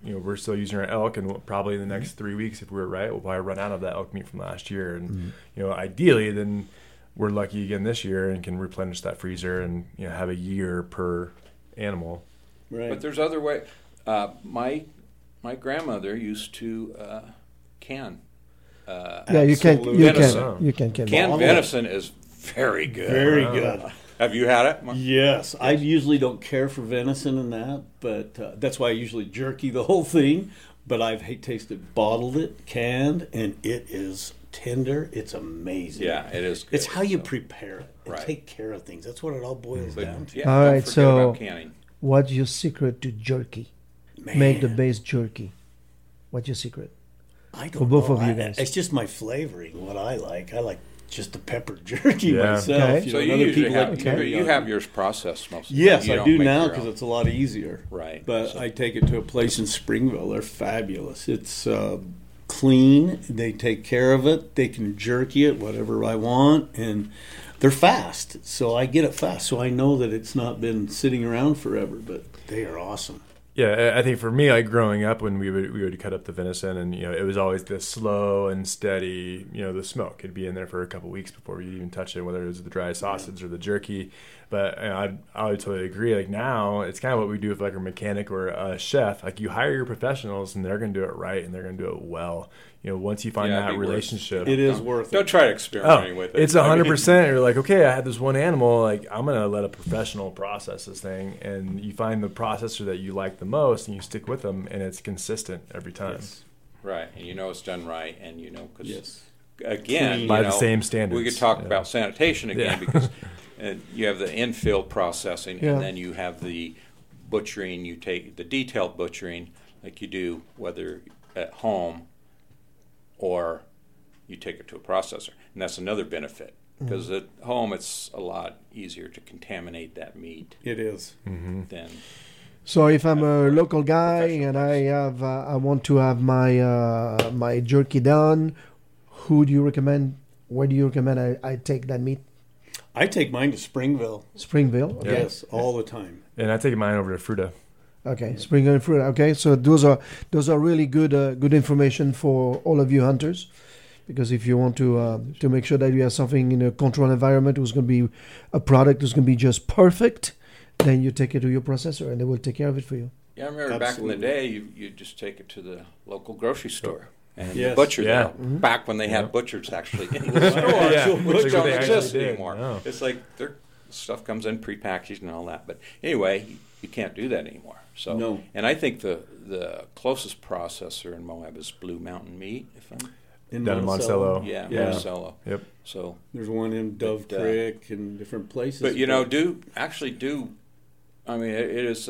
you know we're still using our elk and we'll, probably in the next three weeks if we're right we'll probably run out of that elk meat from last year and you know ideally then we're lucky again this year and can replenish that freezer and you know have a year per animal. Right. But there's other way. Uh, my my grandmother used to uh, can. Uh, Yeah, you can you Venison. can you can can canned venison is very good. Very good. Have you had it? Mark? Yes, I usually don't care for venison and that, but uh, that's why I usually jerky the whole thing. But I've tasted bottled it, canned, and it is tender. It's amazing. Yeah, it is. Good, It's how you so. prepare it and Right. take care of things. That's what it all boils But, down to. yeah, All don't right, so- about canning. What's your secret to jerky? Man, Make the base jerky. What's your secret? I don't for both know. of you I- guys. It's just my flavoring, what I like. I like just the pepper jerky Yeah. myself. Okay. You So know, you other usually people have like you, you have yours processed most. Of the Yes, time. You I don't do make now your because own. it's a lot easier. Right, But so- I take it to a place in Springville. They're fabulous. It's uh, clean. They take care of it. They can jerky it whatever I want, and they're fast. So I get it fast. So I know that it's not been sitting around forever. But they are awesome. Yeah, I I think for me, like growing up, when we would we would cut up the venison, and you know, it was always the slow and steady. You know, the smoke. It'd be in there for a couple weeks before we even touch it, whether it was the dry mm-hmm. sausage or the jerky. But you know, I I would totally agree. Like now, it's kind of what we do with like a mechanic or a chef. Like you hire your professionals, and they're going to do it right, and they're going to do it well. You know, once you find Yeah, that it'd worth- relationship, It is Don't- worth Don't it. try Oh, experimenting with it. it's I mean, hundred percent. You're like, okay, I had this one animal. Like, I'm gonna let a professional process this thing, and you find the processor that you like the most, and you stick with them, and it's consistent every time. Yes. Right, and you know it's done right, and you know because Yes. again, Clean. you By the same standards, We could talk yeah. about sanitation again Yeah. because uh, you have the infill processing, Yeah. and then you have the butchering. You take the detailed butchering, like you do whether at home or you take it to a processor, and that's another benefit because Mm. at home it's a lot easier to contaminate that meat It is. than So if I'm a local guy and I have uh, I want to have my uh, my jerky done, who do you recommend? Where do you recommend I, I take that meat? I take mine to Springville. Springville. Okay. Yes, all the time. And I take mine over to Fruita. Okay. spring and fruit. Okay. So those are those are really good uh, good information for all of you hunters, because if you want to uh, to make sure that you have something in a controlled environment who's going to be a product who's going to be just perfect, then you take it to your processor and they will take care of it for you. Yeah, I remember back in the day, you you just take it to the local grocery store and Yes. the butcher Yeah. there. Back when they had Yeah. butchers actually in the store, Yeah. which Like don't exist anymore. No. It's like their stuff comes in prepackaged and all that. But anyway, you, you can't do that anymore. So No. and I think the the closest processor in Moab is Blue Mountain Meat. If I'm In Down in Monticello. yeah, Yeah. Monticello. Yep. So, There's one in Dove But, uh, Creek and different places. but you know, do actually do. I mean, it, it is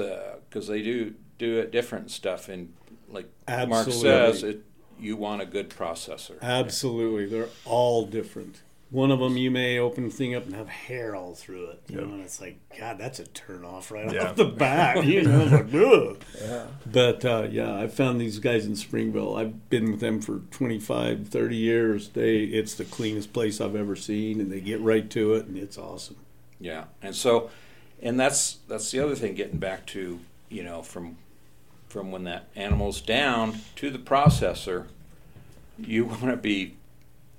because they do do it different stuff. And like Mark says, it you want a good processor. Absolutely, they're all different. One of them, you may open the thing up and have hair all through it. You Yep. know, and it's like, God, that's a turn off right Yeah. off the bat. You know, like, Ugh. But uh, yeah, I found these guys in Springville. I've been with them for 25, 30 years. They, it's the cleanest place I've ever seen, and they get right to it, and it's awesome. Yeah, and so, and that's that's the other thing. Getting back to you know from from when that animal's down to the processor, you want to be,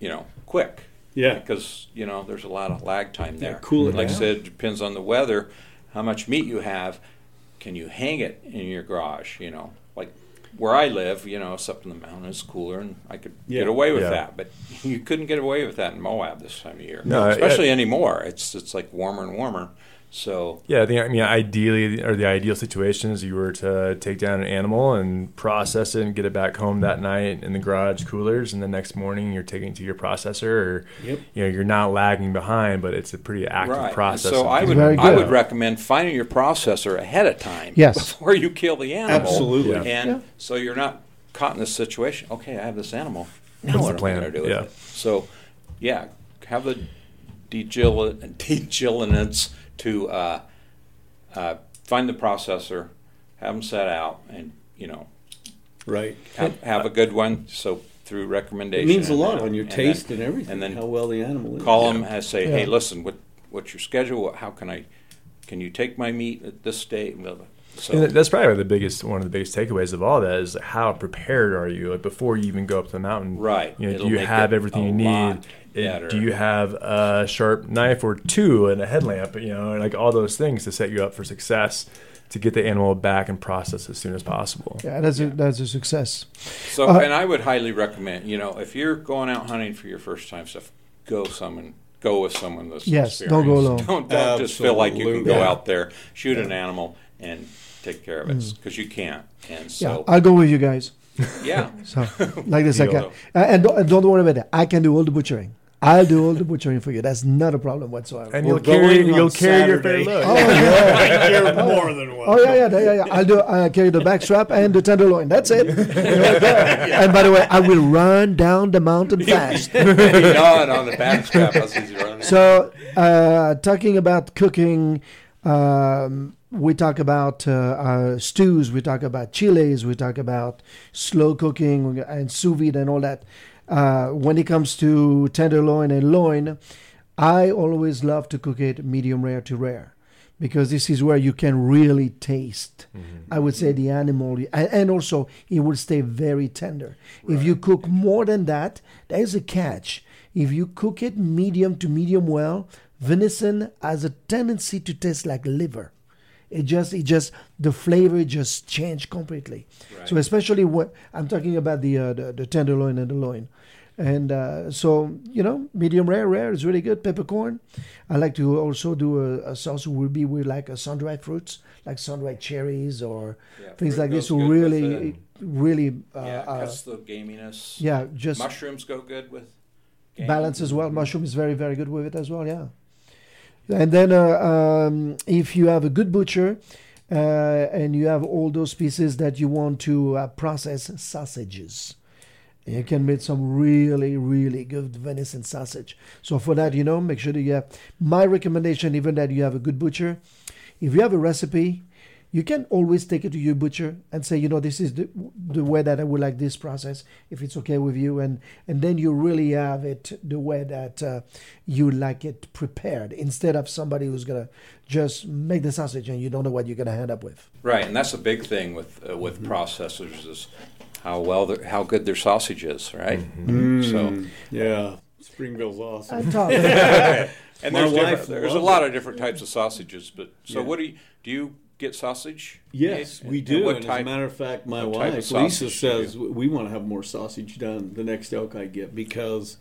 you know, quick. Yeah. because you know there's a lot of lag time there. cool it like I said, it depends on the weather, how much meat you have. Can you hang it in your garage? You know, like where I live, you know, it's up in the mountains, cooler, and I could Yeah. get away with Yeah. that. But you couldn't get away with that in Moab this time of year, No, especially I- anymore. It's it's like warmer and warmer. So Yeah, I think I mean ideally, or the ideal situation is you were to take down an animal and process it and get it back home that night in the garage coolers, and the next morning you're taking it to your processor, or Yep. you know you're not lagging behind, but it's a pretty active right. process. So I would I would recommend finding your processor ahead of time. Yes. Before you kill the animal. Absolutely. Yeah. And Yeah. so you're not caught in this situation. Okay, I have this animal. Now What's what the am I going to do with Yeah. it? So, yeah, have the degil- diligence to uh, uh, find the processor, have them set out, and you know Right. have, have a good one. So through recommendation, It recommendation, means a lot then- on your and taste then and everything. and then how well the animal is. call them and say, hey, listen, what what's your schedule? How can I? Can you take my meat at this date? Blah, blah. So And that's probably the biggest one of the biggest takeaways of all that is how prepared are you like before you even go up to the mountain? Right. You know, do you have everything you need? It- better. do you have a sharp knife or two and a headlamp? You know, like all those things to set you up for success to get the animal back and processed as soon as possible. Yeah, that's a that's a success. So, Uh, and I would highly recommend, you know, if you're going out hunting for your first time stuff, go someone, go with someone that's Yes, don't go experienced. alone. Don't, don't just feel like you can go Yeah. out there, shoot an animal, and take care of it because you can't. And Mm. Yeah, I'll go with you guys. yeah, So like this, I can, uh, and don't, and don't worry about that. I can do all the butchering. I'll do all the butchering for you. That's not a problem whatsoever. And you'll carry going on you'll carry your fair load. oh yeah. You're more than one. Oh yeah, yeah, yeah, yeah. I'll do. I carry the backstrap and the tenderloin. That's it. Right there. And by the way, I will run down the mountain fast. not on the back strap. That's easy. So, uh, talking about cooking, um, we talk about uh, uh, stews, we talk about chiles, we talk about slow cooking and sous vide and all that. Uh, when it comes to tenderloin and loin, I always love to cook it medium rare to rare because this is where you can really taste. I would say the animal, and, and also it will stay very tender. If you cook more than that, there is a catch. If you cook it medium to medium well, venison has a tendency to taste like liver. It just, it just, the flavor just changed completely. So especially what I'm talking about the uh, the, the tenderloin and the loin, and uh, so you know, medium rare, rare is really good. Peppercorn. I like to also do a, a sauce will be with like a sun-dried fruits, like sun-dried cherries or Yeah, things like this. Will really, really, uh, yeah, uh, cuts the gaminess. yeah, just Mushrooms go good with game. balance as well. Mushroom is very, very good with it as well. Yeah. And then uh, um, if you have a good butcher uh, and you have all those pieces that you want to uh, process sausages, you can make some really, really good venison sausage. So for that, you know, make sure that you have my recommendation, even that you have a good butcher. If you have a recipe, you can always take it to your butcher and say, you know, this is the, the way that I would like this process, if it's okay with you, and and then you really have it the way that uh, you like it prepared, instead of somebody who's gonna just make the sausage and you don't know what you're gonna end up with. Right, and that's a big thing with uh, with processors is how well how good their sausage is, right? So Mm, yeah, Springville's awesome. I'm talking. and My there's wife there's a lot it. of different types of sausages, but so Yeah. what do you do you get sausage? Yes, we do. what And as a matter of fact, my type wife Lisa says we want to have more sausage done the next elk I get because,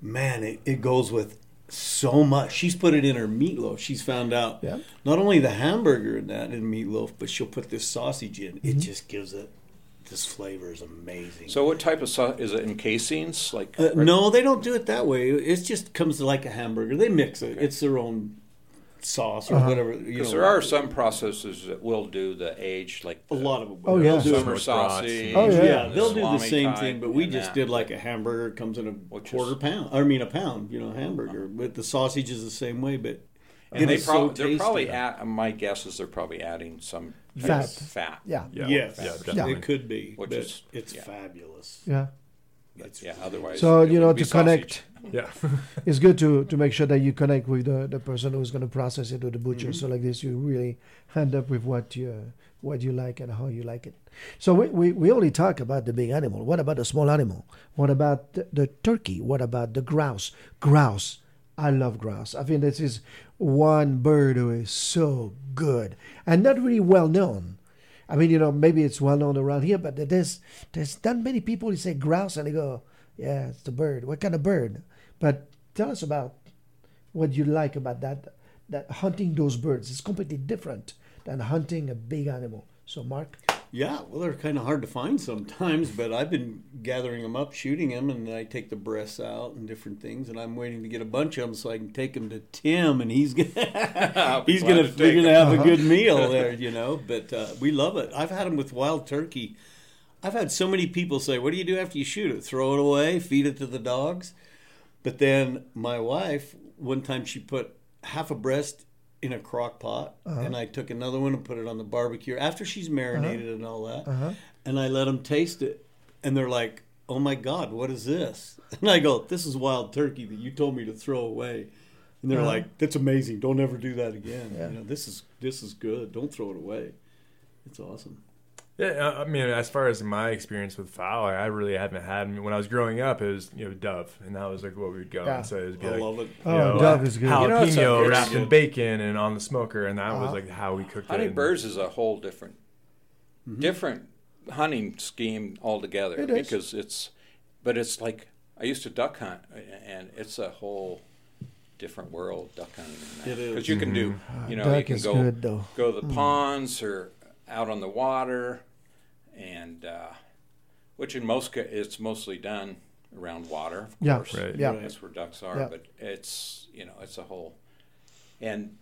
man, it, it goes with so much. She's put it in her meatloaf. She's found out Yeah. not only the hamburger in that in meatloaf, but she'll put this sausage in. Mm-hmm. It just gives it. This flavor is amazing. So what type of sauce is it in casings? Like Uh, no, they don't do it that way. It just comes like a hamburger. They mix it. It's their own sauce or uh-huh. whatever. You know, because there are some processes that will do the age like a lot of them. Oh, yeah. They'll do it. summer With sausage. Oh, yeah. Yeah, they'll do the same thing, but we just that. did like a hamburger comes in a Which quarter is- pound. I mean a pound, you know, hamburger. Uh-huh. But the sausage is the same way. But And it they is so prob- they're tasty. probably at, my guess is they're probably adding some type Fat. fat. yeah, Yeah, yes, yeah, yeah, definitely. it could be, Which but is- it's yeah. fabulous. yeah. But yeah, otherwise. So you know to connect. Yeah. it's good to to make sure that you connect with the, the person who's going to process it or the butcher. Mm-hmm. So like this, you really end up with what you what you like and how you like it. So we, we, we only talk about the big animal. What about the small animal? What about the, the turkey? What about the grouse? Grouse. I love grouse. I think this is one bird who is so good and not really well known. I mean, you know, maybe it's well known around here, but there's there's not many people who say grouse and they go, yeah, it's the bird. What kind of bird? But tell us about what you like about that that hunting those birds. It's completely different than hunting a big animal. So, Mark, Yeah, well, they're kind of hard to find sometimes, but I've been gathering them up, shooting them, and I take the breasts out and different things, and I'm waiting to get a bunch of them so I can take them to Tim, and he's gonna he's gonna to take we're gonna 'em. have a good meal there, you know. But uh, we love it. I've had them with wild turkey. I've had so many people say, "What do you do after you shoot it? Throw it away? Feed it to the dogs?" But then my wife, one time, she put half a breast in a crock pot, uh-huh. and I took another one and put it on the barbecue after she's uh-huh. marinated and all that, uh-huh. and I let them taste it, and they're like, "Oh my God, what is this?" And I go, "This is wild turkey that you told me to throw away." And they're like, "That's amazing! Don't ever do that again. Yeah. You know, this is this is good. Don't throw it away. It's awesome." Yeah, I mean, as far as my experience with fowl, I really haven't had. I mean, when I was growing up, it was you know dove, and that was like what we would go. Yeah. And so it would be I like love it. Oh, know, dove is good. Jalapeno You know, a- wrapped it's in bacon and on the smoker, and that Uh-huh. was like how we cooked Hunting it. birds is a whole different, mm-hmm. different hunting scheme altogether It is. because it's, but it's like I used to duck hunt, and it's a whole different world duck hunting. It is. because you can do, mm-hmm. you know, you duck can is go good though. go to the mm. ponds or out on the water, and uh, which in most it's mostly done around water, of Yeah, course. Right. Yeah. That's where ducks are, Yeah. but it's you know it's a whole, and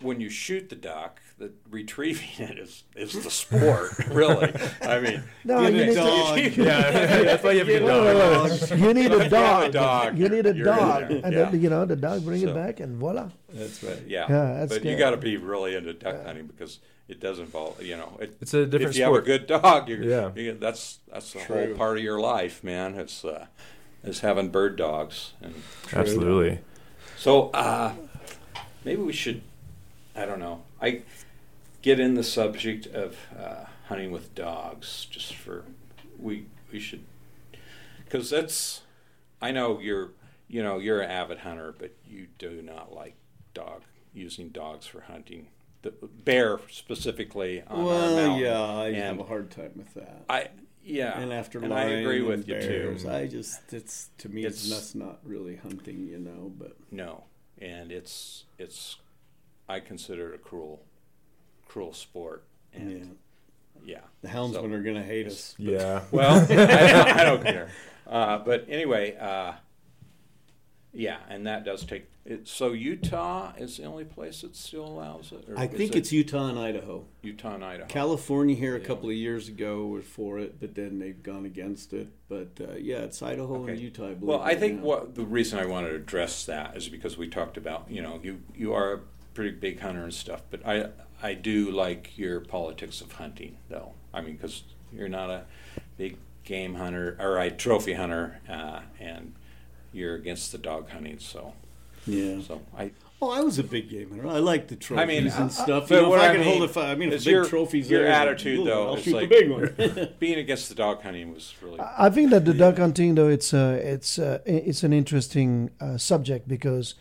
when you shoot the duck, the retrieving it is is the sport, really. I mean, No, Get you a need dog. to. yeah, that's why you have to get Wait, wait, dogs. wait. You need a If you have a dog. dog, You need a you're dog, and Yeah. then you know the dog bring So- it back, and voila. That's right. yeah, Yeah, that's but you got to be really into duck hunting because it does involve, you know, it, It's a different if you sport. have a good dog, you're, Yeah. you- that's that's the True. whole part of your life, man. It's uh, is having bird dogs, and Absolutely. so uh, maybe we should. I don't know. I get in the subject of uh, hunting with dogs just for we we should because that's I know you're you know you're an avid hunter, but you do not like dog using dogs for hunting. The bear specifically on our Well, mountain. yeah, I and have a hard time with that. I yeah, and after and I agree and with you bears, too. I just it's to me it's, It's- that's not really hunting, you know. But No, and it's it's I consider it a cruel cruel sport, and yeah, yeah. the houndsmen are gonna hate us. but- Yeah. Well, I, don't- I don't care. Uh, but anyway, uh, yeah, and that does take. It, so Utah is the only place that still allows it. Or I think it it's Utah and Idaho. Utah and Idaho. California here a Yeah. couple of years ago was for it, but then they've gone against it. But uh, yeah, it's Idaho Okay. and Utah. I believe, Well, I think now. what the reason I wanted to address that is because we talked about you know you you are a pretty big hunter and stuff, but I I do like your politics of hunting though. I mean, because you're not a big game hunter or a trophy hunter, uh, you're against the dog hunting. So yeah. so I Oh, I was a big game hunter. I like the trophies I mean, and uh, stuff. but You know, what if I, I can hold mean a fi- I mean, if a big your- trophy's your there, attitude, ooh, though, I'll shoot like- the big one. being against the dog hunting was really I think that the dog hunting, though, it's uh, it's uh, it's an interesting uh, subject because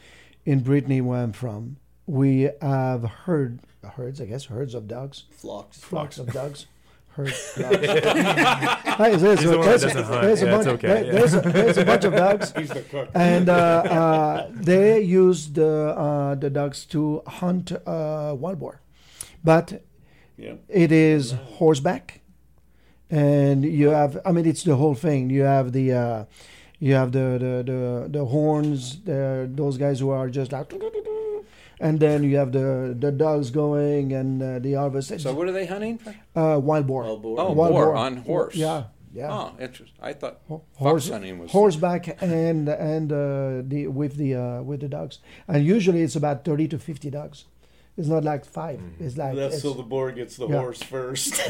in Brittany, where I'm from, we have herd herds, I guess, herds of dogs, Flocks. flocks of dogs. Herds. dogs. Hey, there's, a, the there's, that a, there's, a bunch, it's okay, there- yeah. there's, a, there's a bunch of dogs, He's the cook. and uh, uh, they use the uh, the dogs to hunt uh, wild boar, but Yeah. it is horseback, and you have. I mean, it's the whole thing. You have the, uh, you have the the the, the horns. The, those guys who are just like, and then you have the the dogs going and uh, the harvest. So what are they hunting? uh, wild boar. Wild boar. Oh, Wild boar, boar. on horse. Yeah, yeah. Oh, interesting. I thought Ho- fox Horse, hunting was horseback and and uh, the with the uh, with the dogs, and usually it's about thirty to fifty dogs. It's not like 5 Mm-hmm. It's like That's it's, so the boar gets the Yeah. horse first.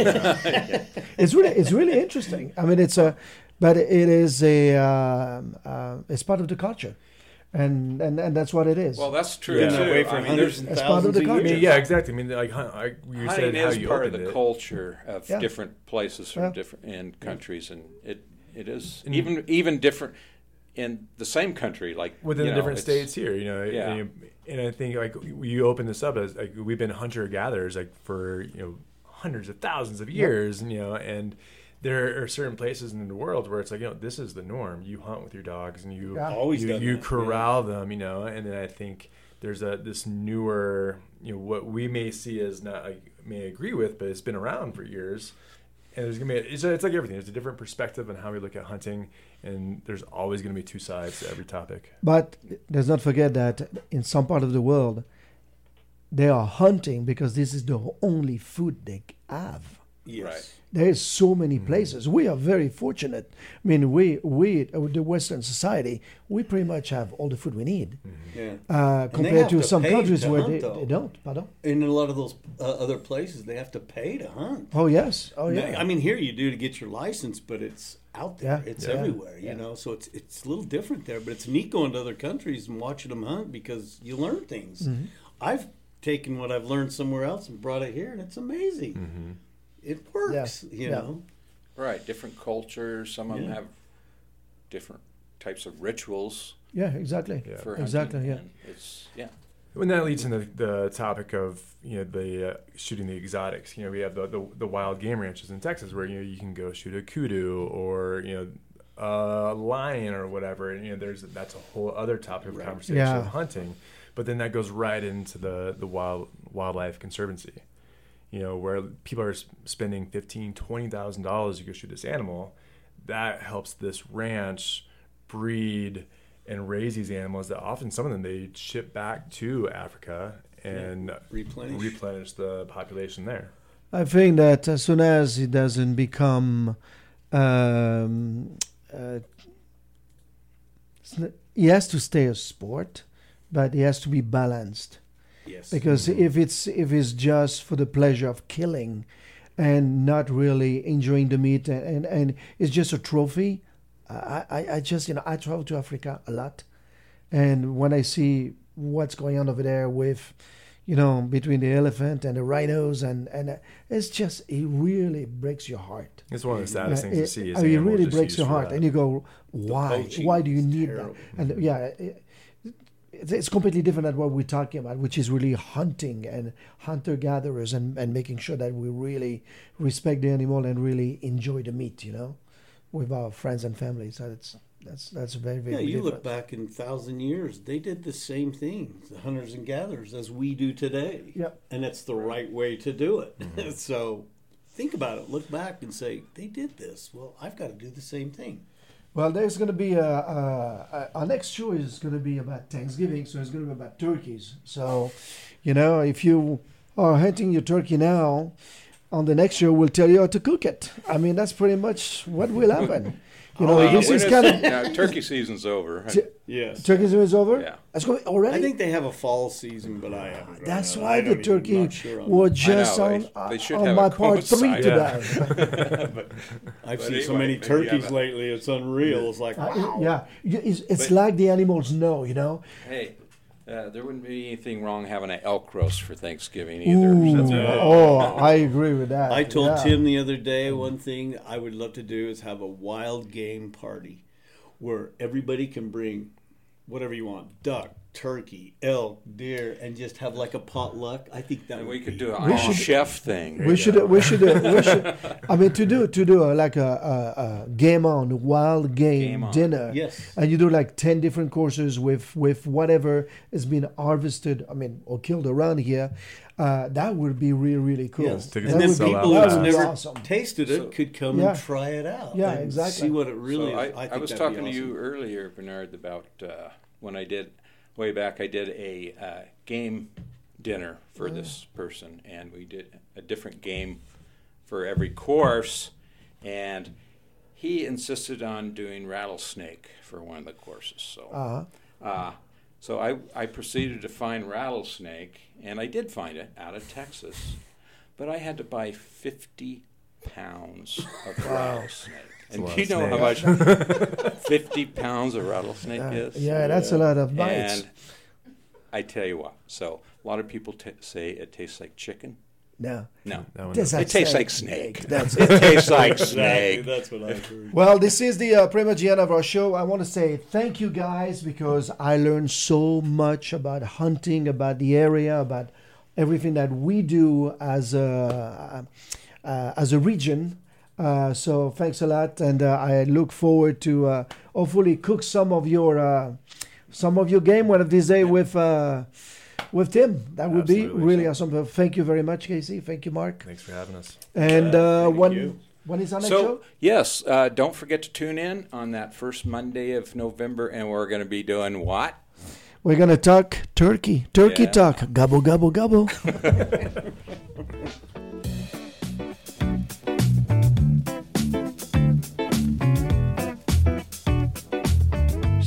it's really it's really interesting. I mean, it's a, but it is a um, uh, it's part of the culture, and and and that's what it is. Well, that's true Yeah. too. Been that way for I mean, hundreds there's and That's part of the of I culture. mean, yeah, exactly. I mean, like I, you hunting said how is you part of the it. culture of Yeah. different places from Yeah. different and countries, and it it is And- even even different in the same country, like within you the different states here, you know. Yeah. And, you- and I think like you open this up as like we've been hunter gatherers like for you know hundreds of thousands of years, and you know, and there are certain places in the world where it's like, you know, this is the norm. You hunt with your dogs, and you Yeah. Always you, you that, corral them, you know, and then I think there's a this newer, you know, what we may see as not I may agree with, but it's been around for years. And there's gonna be it's, it's like everything. There's a different perspective on how we look at hunting, and there's always gonna be two sides to every topic. But let's not forget that in some part of the world, they are hunting because this is the only food they have. Yes. Right. There is so many Mm-hmm. places. We are very fortunate. I mean, we we uh, the Western society, we pretty much have all the food we need Yeah. uh, compared to, to some countries to where hunt, they, they don't. Pardon? In a lot of those uh, other places, they have to pay to hunt. Oh yes. Oh Now, yeah. I mean, here you do to get your license, but it's out there. Yeah. It's Yeah. everywhere, you Yeah. know. So it's it's a little different there, but it's neat going to other countries and watching them hunt because you learn things. Mm-hmm. I've taken what I've learned somewhere else and brought it here, and it's amazing. It works, you Yeah. know. Right, different cultures. Some of them have different types of rituals yeah. Exactly. Yeah. for. Exactly, yeah. and It's yeah. When that leads into the topic of you know the uh, shooting the exotics, you know we have the, the the wild game ranches in Texas where you know you can go shoot a kudu or you know a lion or whatever, and you know there's that's a whole other topic of conversation Yeah. hunting, but then that goes right into the the wild wildlife conservancy, you know where people are spending fifteen twenty thousand dollars to go shoot this animal, that helps this ranch breed and raise these animals that often some of them they ship back to Africa and Replenish. replenish the population there. I think that as soon as it doesn't become, um, uh, it's n- he has to stay a sport, but he has to be balanced. Yes. Because if it's if it's just for the pleasure of killing, and not really enjoying the meat, and and, and it's just a trophy, I, I I just you know I travel to Africa a lot, and when I see what's going on over there with you know, between the elephant and the rhinos, and and uh, it's just it really breaks your heart. It's one of the saddest things to it, see. Is it really breaks your heart, and you go, why? Why do you need terrible. that? And yeah, it's, it's completely different than what we're talking about, which is really hunting and hunter gatherers, and and making sure that we really respect the animal and really enjoy the meat, you know, with our friends and families. That's that's that's very very yeah, you different. look back in thousand years, they did the same thing, the hunters and gatherers, as we do today. Yep. And it's the right way to do it. Mm-hmm. so think about it. Look back and say, they did this. Well, I've got to do the same thing. Well, there's going to be a, a, a our next show is going to be about Thanksgiving, so it's going to be about turkeys. So, you know, if you are hunting your turkey now, on the next show we'll tell you how to cook it. I mean, that's pretty much what will happen. You know, Uh, this when is is- kind of yeah, turkey season's over. T- Yes. turkey season is over. Yeah. It's going already. I think they have a fall season, but I haven't. gone that's out. why I the don't turkey not sure were just know, on, they- they should on have my part three coincide. today. I've But seen so many turkeys lately. It's unreal. It's like, Uh, wow. yeah, it's, it's But- like the animals know, you know. Hey, uh, there wouldn't be anything wrong having an elk roast for Thanksgiving either. Ooh, That's right. oh, I agree with that. I told yeah. Tim the other day one thing I would love to do is have a wild game party where everybody can bring whatever you want duck, turkey, elk, deer, and just have like a potluck. I think that And we could be- do a We should- chef thing. We should, we should, we should. I mean, to do to do a, like a, a, a game on wild game, Game on. dinner. Yes. And you do like ten different courses with with whatever has been harvested. I mean, or killed around here. Uh, that would be really really cool. Yes. And then would sell be- people who've would never awesome. tasted it So- could come Yeah. and try it out. Yeah, and exactly. See what it really so I, is. I, I think was that'd be talking to you earlier, Bernard, about uh, when I did way back. I did a uh, game dinner for Mm. this person, and we did a different game for every course, and he insisted on doing rattlesnake for one of the courses. So. Uh-huh. Uh, so I, I proceeded to find rattlesnake, and I did find it out of Texas, but I had to buy 50 pounds of rattlesnake. And do you of know how much 50 pounds of rattlesnake Uh, is? yeah, that's a lot of bites. And I tell you what, so a lot of people t- say it tastes like chicken. no, No, That one Tastes it like tastes like snake. snake. That's it tastes like snake. that's what I've heard. Well, this is the uh, pretty much of our show. I want to say thank you guys because I learned so much about hunting, about the area, about everything that we do as a uh, as a region. Uh, so thanks a lot, and uh, I look forward to uh, hopefully cook some of your uh, some of your game one of these days with uh, with Tim. That would be Absolutely. really awesome. Thank you very much, Casey. Thank you, Mark. Thanks for having us. And Yeah, uh, thank when you. when is our next So show? yes, uh, don't forget to tune in on that first Monday of November, and we're going to be doing what? We're gonna talk turkey. Turkey Yeah. talk. Gobble gobble gobble.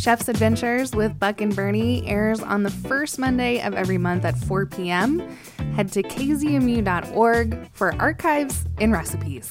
Chef's Adventures with Buck and Bernie airs on the first Monday of every month at 4 p.m. Head to kzmu.org for archives and recipes.